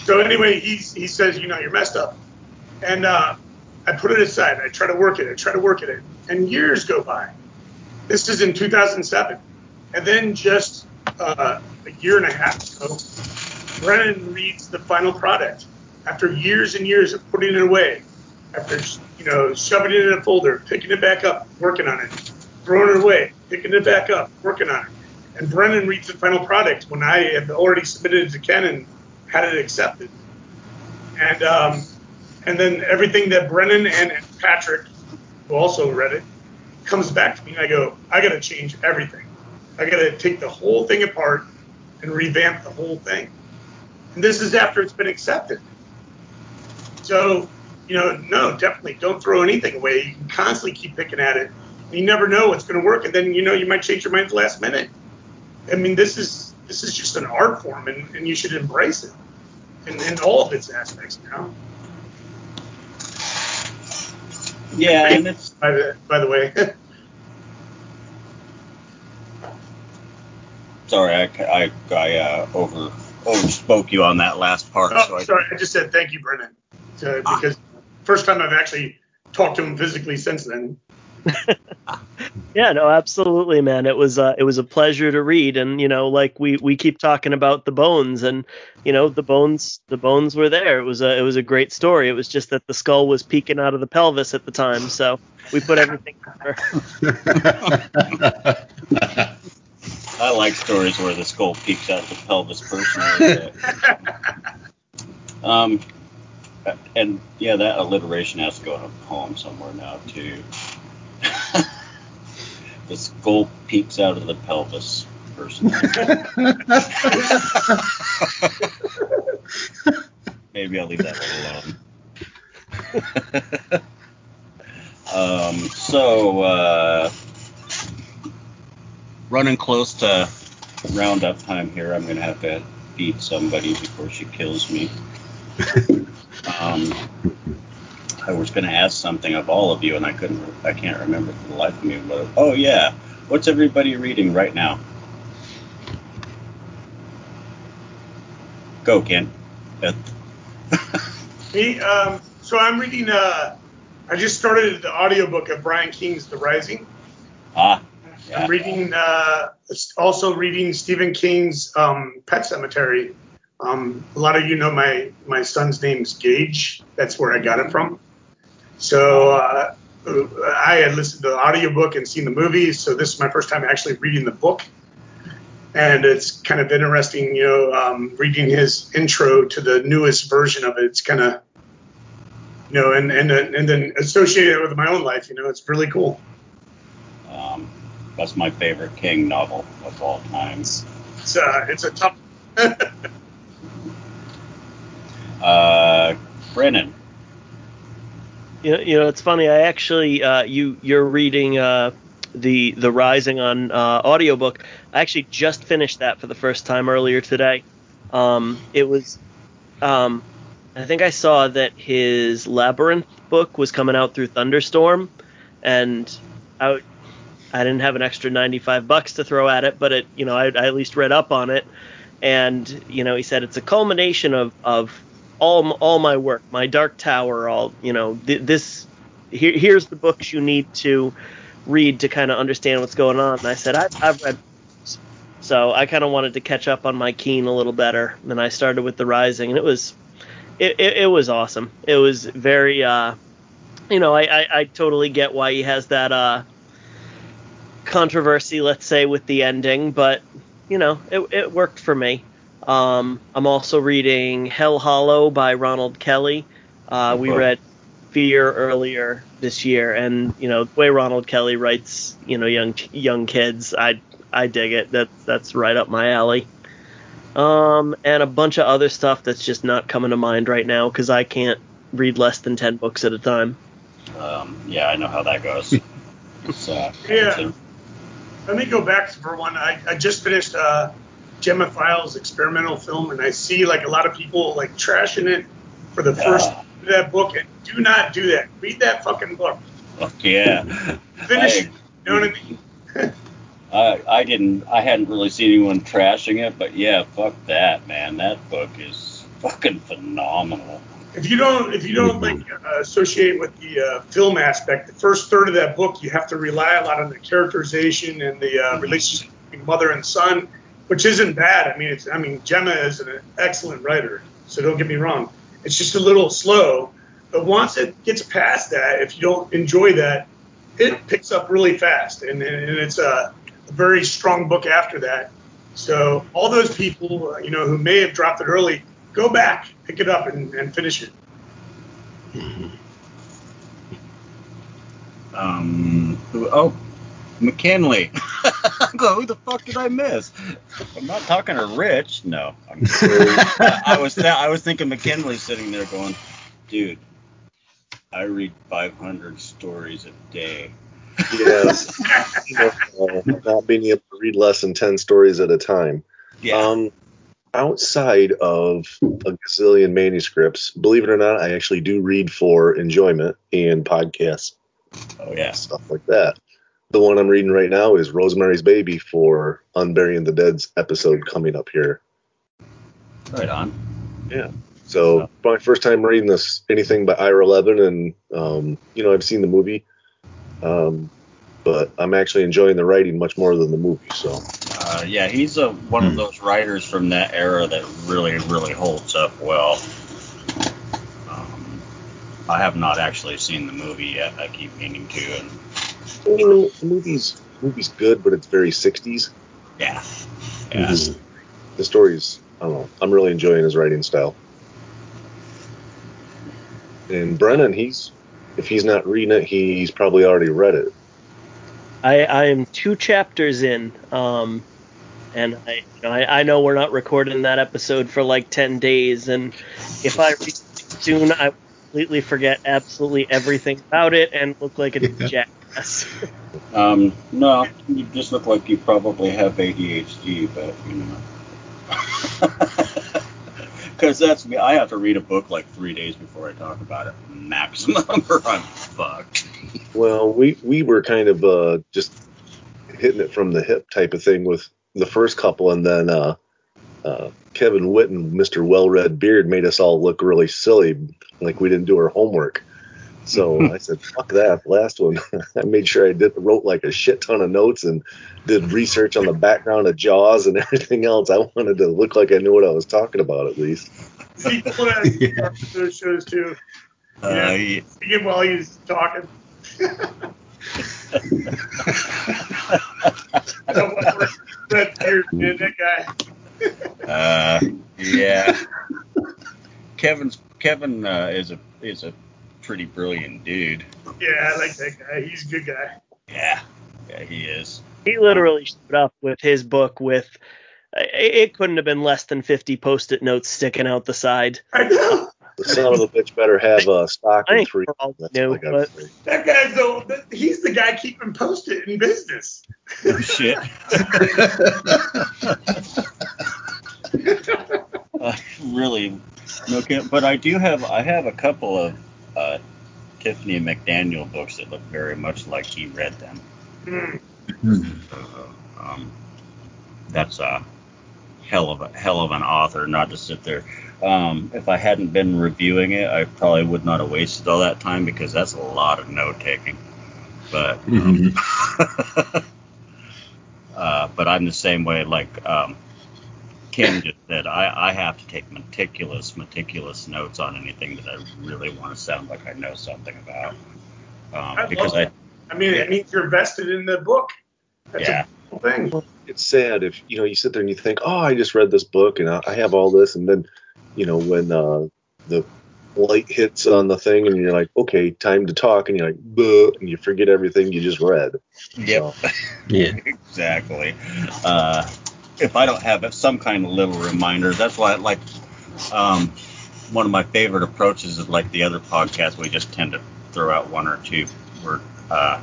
so anyway, he's he says, you know, you're messed up, and uh, I put it aside. I try to work it. I try to work at it, and years go by. This is in 2007, and then just uh, a year and a half ago, Brennan reads the final product after years and years of putting it away, after you know shoving it in a folder, picking it back up, working on it, throwing it away, picking it back up, working on it. And Brennan reads the final product when I had already submitted it to Ken and had it accepted. And um, and then everything that Brennan and Patrick, who also read it, comes back to me, and I go, I got to change everything. I got to take the whole thing apart and revamp the whole thing. And this is after it's been accepted. So, you know, no, definitely don't throw anything away. You can constantly keep picking at it. You never know what's going to work, and then you know you might change your mind at the last minute. I mean, this is this is just an art form, and, and you should embrace it in, in all of its aspects. You know. Yeah, and it's by the, by the way. sorry, I, I, I uh, over overspoke you on that last part. Oh, so I, sorry, I just said thank you, Brennan, to, because first time I've actually talked to him physically since then. yeah, no, absolutely, man. It was uh, it was a pleasure to read, and you know, like we we keep talking about the bones, and you know, the bones the bones were there. It was a it was a great story. It was just that the skull was peeking out of the pelvis at the time, so we put everything. I like stories where the skull peeks out of the pelvis personally. um, and yeah, that alliteration has to go in a poem somewhere now too. the skull peeks out of the pelvis Person. Maybe I'll leave that one alone. um, so. Uh, running close to roundup time here. I'm gonna have to feed somebody before she kills me. Um, I was gonna ask something of all of you, and I couldn't. I can't remember for the life of me. But oh yeah, what's everybody reading right now? Go, Ken. Me, um, so I'm reading. Uh, I just started the audiobook of Brian Keene's The Rising. Ah, yeah. I'm reading, uh, also reading Stephen King's um, Pet Sematary. Um, a lot of you know my my son's name's Gage. That's where I got it from. So uh, I had listened to the audiobook and seen the movie. So this is my first time actually reading the book, and it's kind of interesting, you know, um, reading his intro to the newest version of it. It's kind of, you know, and and and then associated it with my own life. You know, it's really cool. Um, that's my favorite King novel of all times. It's uh, it's a tough. uh, Brennan. You know, you know, it's funny. I actually, uh, you you're reading uh, the the Rising on uh, audiobook. I actually just finished that for the first time earlier today. Um, it was, um, I think I saw that his Labyrinth book was coming out through Thunderstorm, and I I didn't have an extra 95 bucks to throw at it, but it, you know, I, I, at least read up on it. And, you know, he said it's a culmination of, of all, all my work, my Dark Tower, all, you know, th- this, here, here's the books you need to read to kind of understand what's going on. And I said, I've, I've read, so I kind of wanted to catch up on my Keene a little better. And I started with The Rising, and it was, it, it, it was awesome. It was very, uh, you know, I, I, I totally get why he has that, uh, controversy, let's say, with the ending, but you know, it, it worked for me. Um, I'm also reading Hell Hollow by Ronald Kelly. Uh, we read Fear earlier this year, and you know the way Ronald Kelly writes, you know, young young kids, I I dig it. That that's right up my alley. Um, and a bunch of other stuff that's just not coming to mind right now because I can't read less than ten books at a time. Um, yeah, I know how that goes. uh, yeah let me go back for one. I, I just finished uh, Gemma Files experimental film, and I see like a lot of people like trashing it for the first uh, that book. And do not do that. Read that fucking book. Fuck yeah. Finish I, it. You know what I mean? I I didn't. I hadn't really seen anyone trashing it, but yeah, fuck that, man. That book is fucking phenomenal if you don't if you don't like uh, associate with the uh, film aspect, the first third of that book you have to rely a lot on the characterization and the uh, relationship between mother and son, which isn't bad. I mean, it's I mean Gemma is an excellent writer, so don't get me wrong. It's just a little slow, But once it gets past that, if you don't enjoy that, it picks up really fast, and, and it's a, a very strong book after that. So all those people, uh, you know, who may have dropped it early, go back, pick it up, and, and finish it. Um. Oh, McKinley. Who the fuck did I miss? I'm not talking to Rich. No. I'm, I, I was th- I was thinking McKinley sitting there going, dude, I read 500 stories a day. Yes. you know, not being able to read less than 10 stories at a time. Yeah. Um, outside of a gazillion manuscripts, believe it or not, I actually do read for enjoyment and podcasts, oh yeah. stuff like that. The one I'm reading right now is Rosemary's Baby for Unburying the Dead's episode coming up here. Right on. Yeah. So my first time reading this anything by Ira Levin, and um, you know I've seen the movie, um, but I'm actually enjoying the writing much more than the movie. So Uh, yeah, he's a, one of those writers from that era that really, really holds up well. Um, I have not actually seen the movie yet. I keep meaning to, and you know the movie's movie's good, but it's very 60s. yeah, yeah. Mhm. The story's I don't know. I'm really enjoying his writing style. And Brennan, he's if he's not reading it, he's probably already read it. I, I am two chapters in, um, and I, you know, I I know we're not recording that episode for like ten days, and if I read it soon, I completely forget absolutely everything about it and look like a jackass. Um, no, you just look like you probably have ADHD, but you know. Because that's me. I have to read a book like three days before I talk about it, maximum, or I'm fucked. Well, we we were kind of uh, just hitting it from the hip type of thing with the first couple, and then uh, uh, Kevin Witten, Mr. Well-Read Beard, made us all look really silly, like we didn't do our homework. So I said, "Fuck that!" Last one, I made sure I did wrote like a shit ton of notes and did research on the background of Jaws and everything else. I wanted to look like I knew what I was talking about at least. People that those shows too. Uh, Yeah. yeah. Speaking while he's talking. Red beard, man, that guy. Uh, yeah. Kevin's Kevin uh, is a is a pretty brilliant dude. Yeah, I like that guy. He's a good guy. Yeah, yeah, he is. he literally showed up with his book with. It it couldn't have been less than 50 post-it notes sticking out the side. I know. The son of a bitch better have uh, stock I in three. we're all new, all but. That guy's the he's the guy keeping post-it in business. Oh, shit. uh, really, no kid. But I do have I have a couple of uh, Tiffany McDaniel books that look very much like he read them. Uh, um, that's a hell of a hell of an author. Not to sit there. Um, if I hadn't been reviewing it, I probably would not have wasted all that time because that's a lot of note taking. But um, uh, but I'm the same way. Like um, Ken just said, I, I have to take meticulous, meticulous notes on anything that I really want to sound like I know something about. I Um, because love I, that. I mean, it means you're vested in the book. That's yeah, a thing. it's sad if you know you sit there and you think, oh, I just read this book and I I have all this, and then you know when uh, the light hits on the thing and you're like, okay, time to talk, and you're like, Buh, and you forget everything you just read. yep, Yeah. exactly. Uh, if I don't have some kind of little reminder, that's why I like um, one of my favorite approaches is like the other podcasts. We just tend to throw out one or two word uh,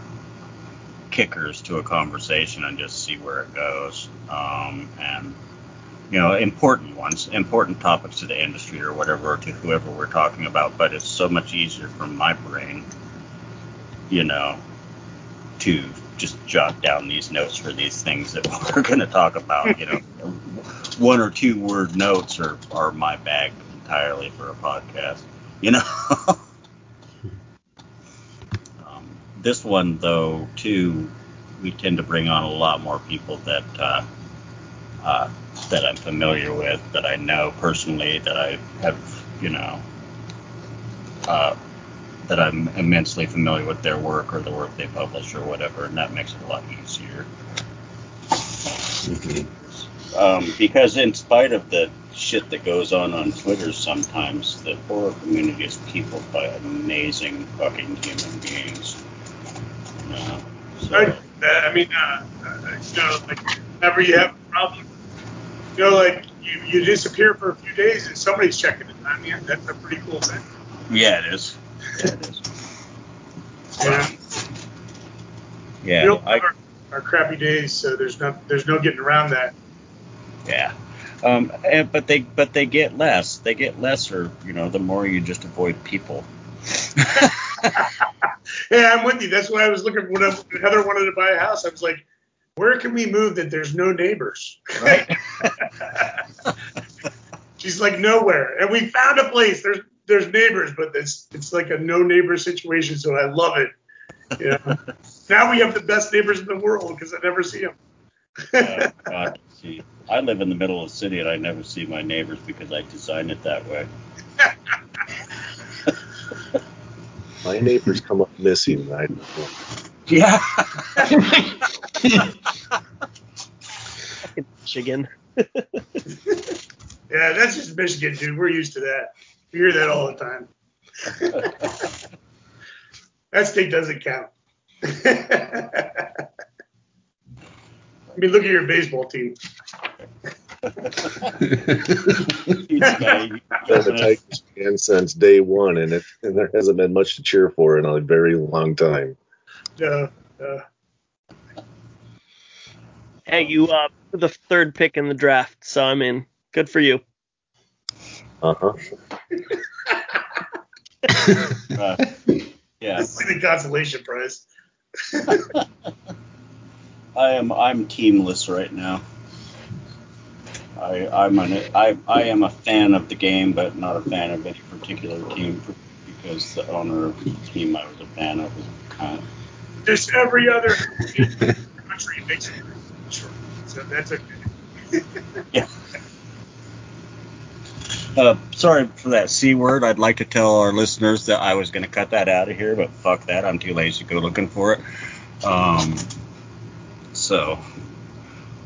kickers to a conversation and just see where it goes. Um, and you know, important ones, important topics to the industry or whatever, or to whoever we're talking about. But it's so much easier for my brain, you know, to just jot down these notes for these things that we're going to talk about. You know, one or two word notes are, are my bag entirely for a podcast. You know. um, this one, though, too, we tend to bring on a lot more people that uh, uh, that I'm familiar with, that I know personally, that I have, you know, uh, that I'm immensely familiar with their work or the work they publish or whatever, and that makes it a lot easier. Mm-hmm. Um, because in spite of the shit that goes on on Twitter sometimes, the horror community is peopled by amazing fucking human beings. You know, so. I, I mean, uh, you know, like whenever you have a problem, you know, like you, you disappear for a few days and somebody's checking it on you. That's a pretty cool thing. Yeah, it is. Yeah. Yeah. Yeah. We don't I, our, our crappy days, so there's no there's no getting around that. Yeah. Um, and, but they but they get less. They get lesser. You know, the more you just avoid people. yeah, I'm with you. That's why I was looking when, I, when Heather wanted to buy a house. I was like, where can we move that there's no neighbors? Right. She's like nowhere, and we found a place. There's there's neighbors, but it's it's like a no neighbor situation. So I love it. Yeah. now we have the best neighbors in the world because I never see them. uh, God, see, I live in the middle of the city and I never see my neighbors because I designed it that way. my neighbors come up missing. I yeah. Michigan. yeah, that's just Michigan, dude. We're used to that. We hear that all the time. that state doesn't count. I mean, look at your baseball team. been a Titans fan since day one, and, it, and there hasn't been much to cheer for in a very long time. Yeah. Uh, hey, you uh, the third pick in the draft, so I'm in. Good for you. Uh-huh. uh Yeah. This is the consolation prize. I am I'm teamless right now. I I'm an I I am a fan of the game, but not a fan of any particular team because the owner of the team I was a fan of was a cunt. Just every other country makes it so that's okay. yeah. Uh, sorry for that c word. I'd like to tell our listeners that I was going to cut that out of here, but fuck that. I'm too lazy to go looking for it. Um, so,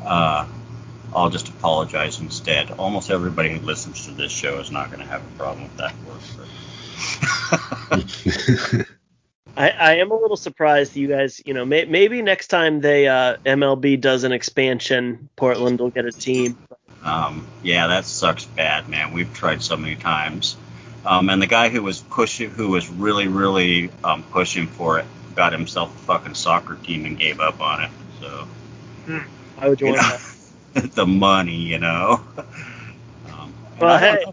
uh, I'll just apologize instead. Almost everybody who listens to this show is not going to have a problem with that word. I, I, am a little surprised you guys, you know, may, maybe next time they uh, MLB does an expansion, Portland will get a team. Um, yeah, that sucks bad, man. We've tried so many times. Um, and the guy who was pushing, who was really, really um, pushing for it, got himself a fucking soccer team and gave up on it. So, hmm. why would you, you want that? the money, you know. Um, well, hey,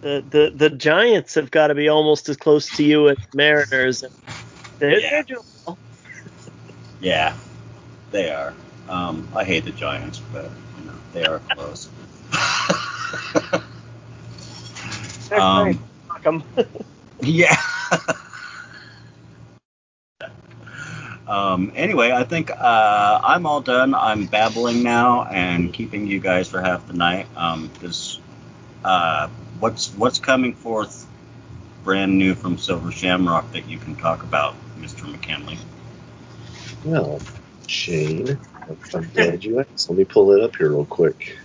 the, the the Giants have got to be almost as close to you as Mariners. They're, yeah. They're yeah, they are. Um, I hate the Giants, but you know they are close. Um, yeah. Um, anyway, I think uh, I'm all done. I'm babbling now and keeping you guys for half the night. Um, this, uh, what's what's coming forth brand new from Silver Shamrock that you can talk about, Mr. McKinley? Well, Shane, I'm glad you asked. Let me pull it up here real quick.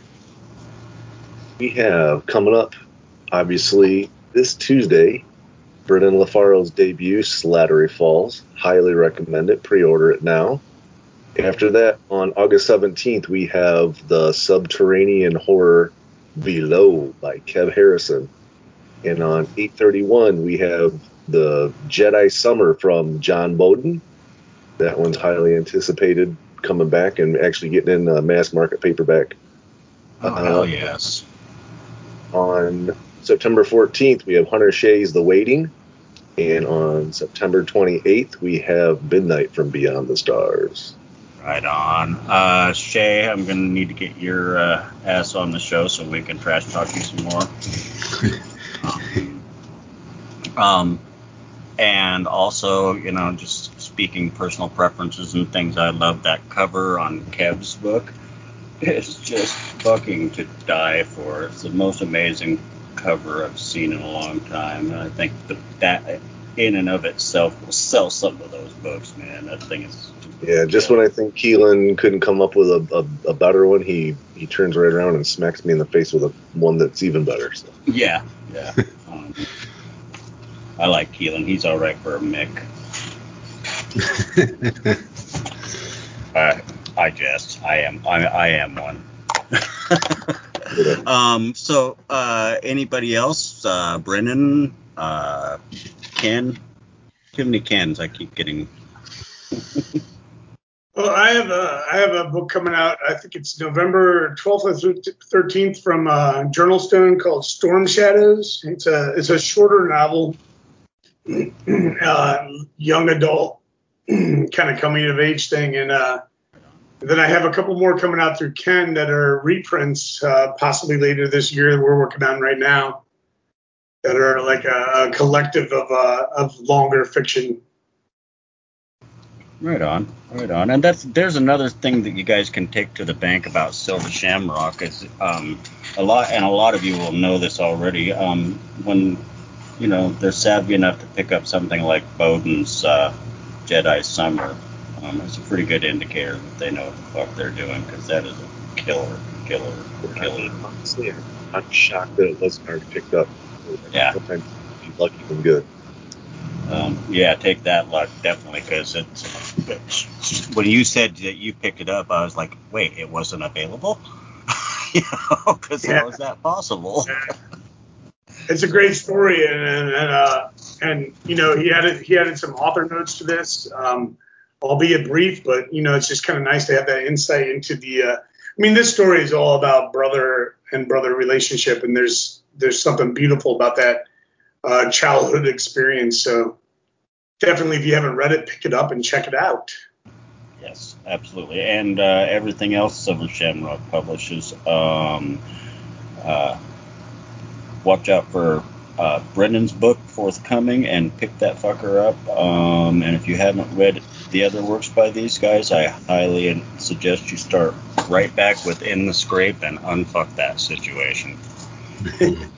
We have coming up, obviously, this Tuesday, Brennan LaFaro's debut, Slattery Falls. Highly recommend it. Pre-order it now. After that, on August 17th, we have the subterranean horror Below by Kev Harrison. And on 831, we have the Jedi Summer from John Bowden. That one's highly anticipated coming back and actually getting in a mass market paperback. Oh, uh, hell yes. On September 14th, we have Hunter Shea's The Waiting. And on September 28th, we have Midnight from Beyond the Stars. Right on. Uh, Shea, I'm going to need to get your uh, ass on the show so we can trash talk you some more. um, and also, you know, just speaking personal preferences and things, I love that cover on Kev's book. It's just fucking to die for. It's the most amazing cover I've seen in a long time. And I think the, that in and of itself will sell some of those books, man. That thing is. Yeah, just when I think Kealan couldn't come up with a, a, a, better one, he he turns right around and smacks me in the face with a one that's even better. So. Yeah, yeah. um, I like Kealan. He's all right for a Mick. uh, I jest. I am. I, I am one. um. So, uh, anybody else? Uh, Brennan, uh, Ken. Too many Kens. I keep getting. well, I have a I have a book coming out. I think it's November 12th or 13th from uh, Journalstone called Storm Shadows. It's a it's a shorter novel, uh, young adult kind of coming of age thing, and uh, then I have a couple more coming out through Ken that are reprints, uh, possibly later this year that we're working on right now, that are like a, a collective of uh, of longer fiction. Right on, right on, and that's there's another thing that you guys can take to the bank about Silver Shamrock is um, a lot, and a lot of you will know this already. Um, when you know they're savvy enough to pick up something like Bowden's uh, Jedi Summer, um, it's a pretty good indicator that they know what the fuck they're doing because that is a killer, killer, killer. Honestly, I'm shocked that it wasn't already picked up. Yeah. Sometimes you lucky than good. Um, yeah, take that luck definitely because it's when you said that you picked it up, I was like, wait, it wasn't available. you know, because yeah. how is that possible? it's a great story, and and, and, uh, and you know he added he added some author notes to this. Um, albeit brief, but you know, it's just kind of nice to have that insight into the. Uh, I mean, this story is all about brother and brother relationship, and there's there's something beautiful about that uh, childhood experience. So definitely, if you haven't read it, pick it up and check it out. Yes, absolutely, and uh, everything else Silver Shamrock publishes. Um, uh, watch out for uh, Brennan's book forthcoming and pick that fucker up. Um, and if you haven't read the other works by these guys, I highly suggest you start right back within the scrape and unfuck that situation.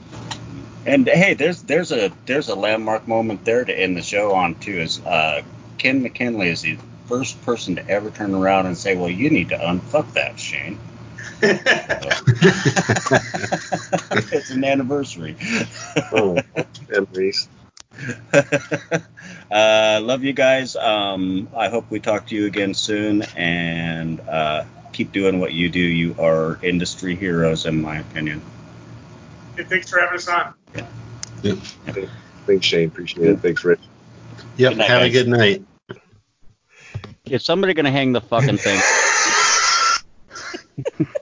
and hey, there's there's a there's a landmark moment there to end the show on too. Is uh, Ken McKinley is the first person to ever turn around and say, "Well, you need to unfuck that, Shane." It's an anniversary. oh, memories. uh, love you guys. Um, I hope we talk to you again soon, and uh, keep doing what you do. You are industry heroes, in my opinion. Hey, thanks for having us on. Yeah. Yep. Thanks, Shane. Appreciate it. Thanks, Rich. Yep. Night, Have guys. a good night. Is somebody gonna hang the fucking thing?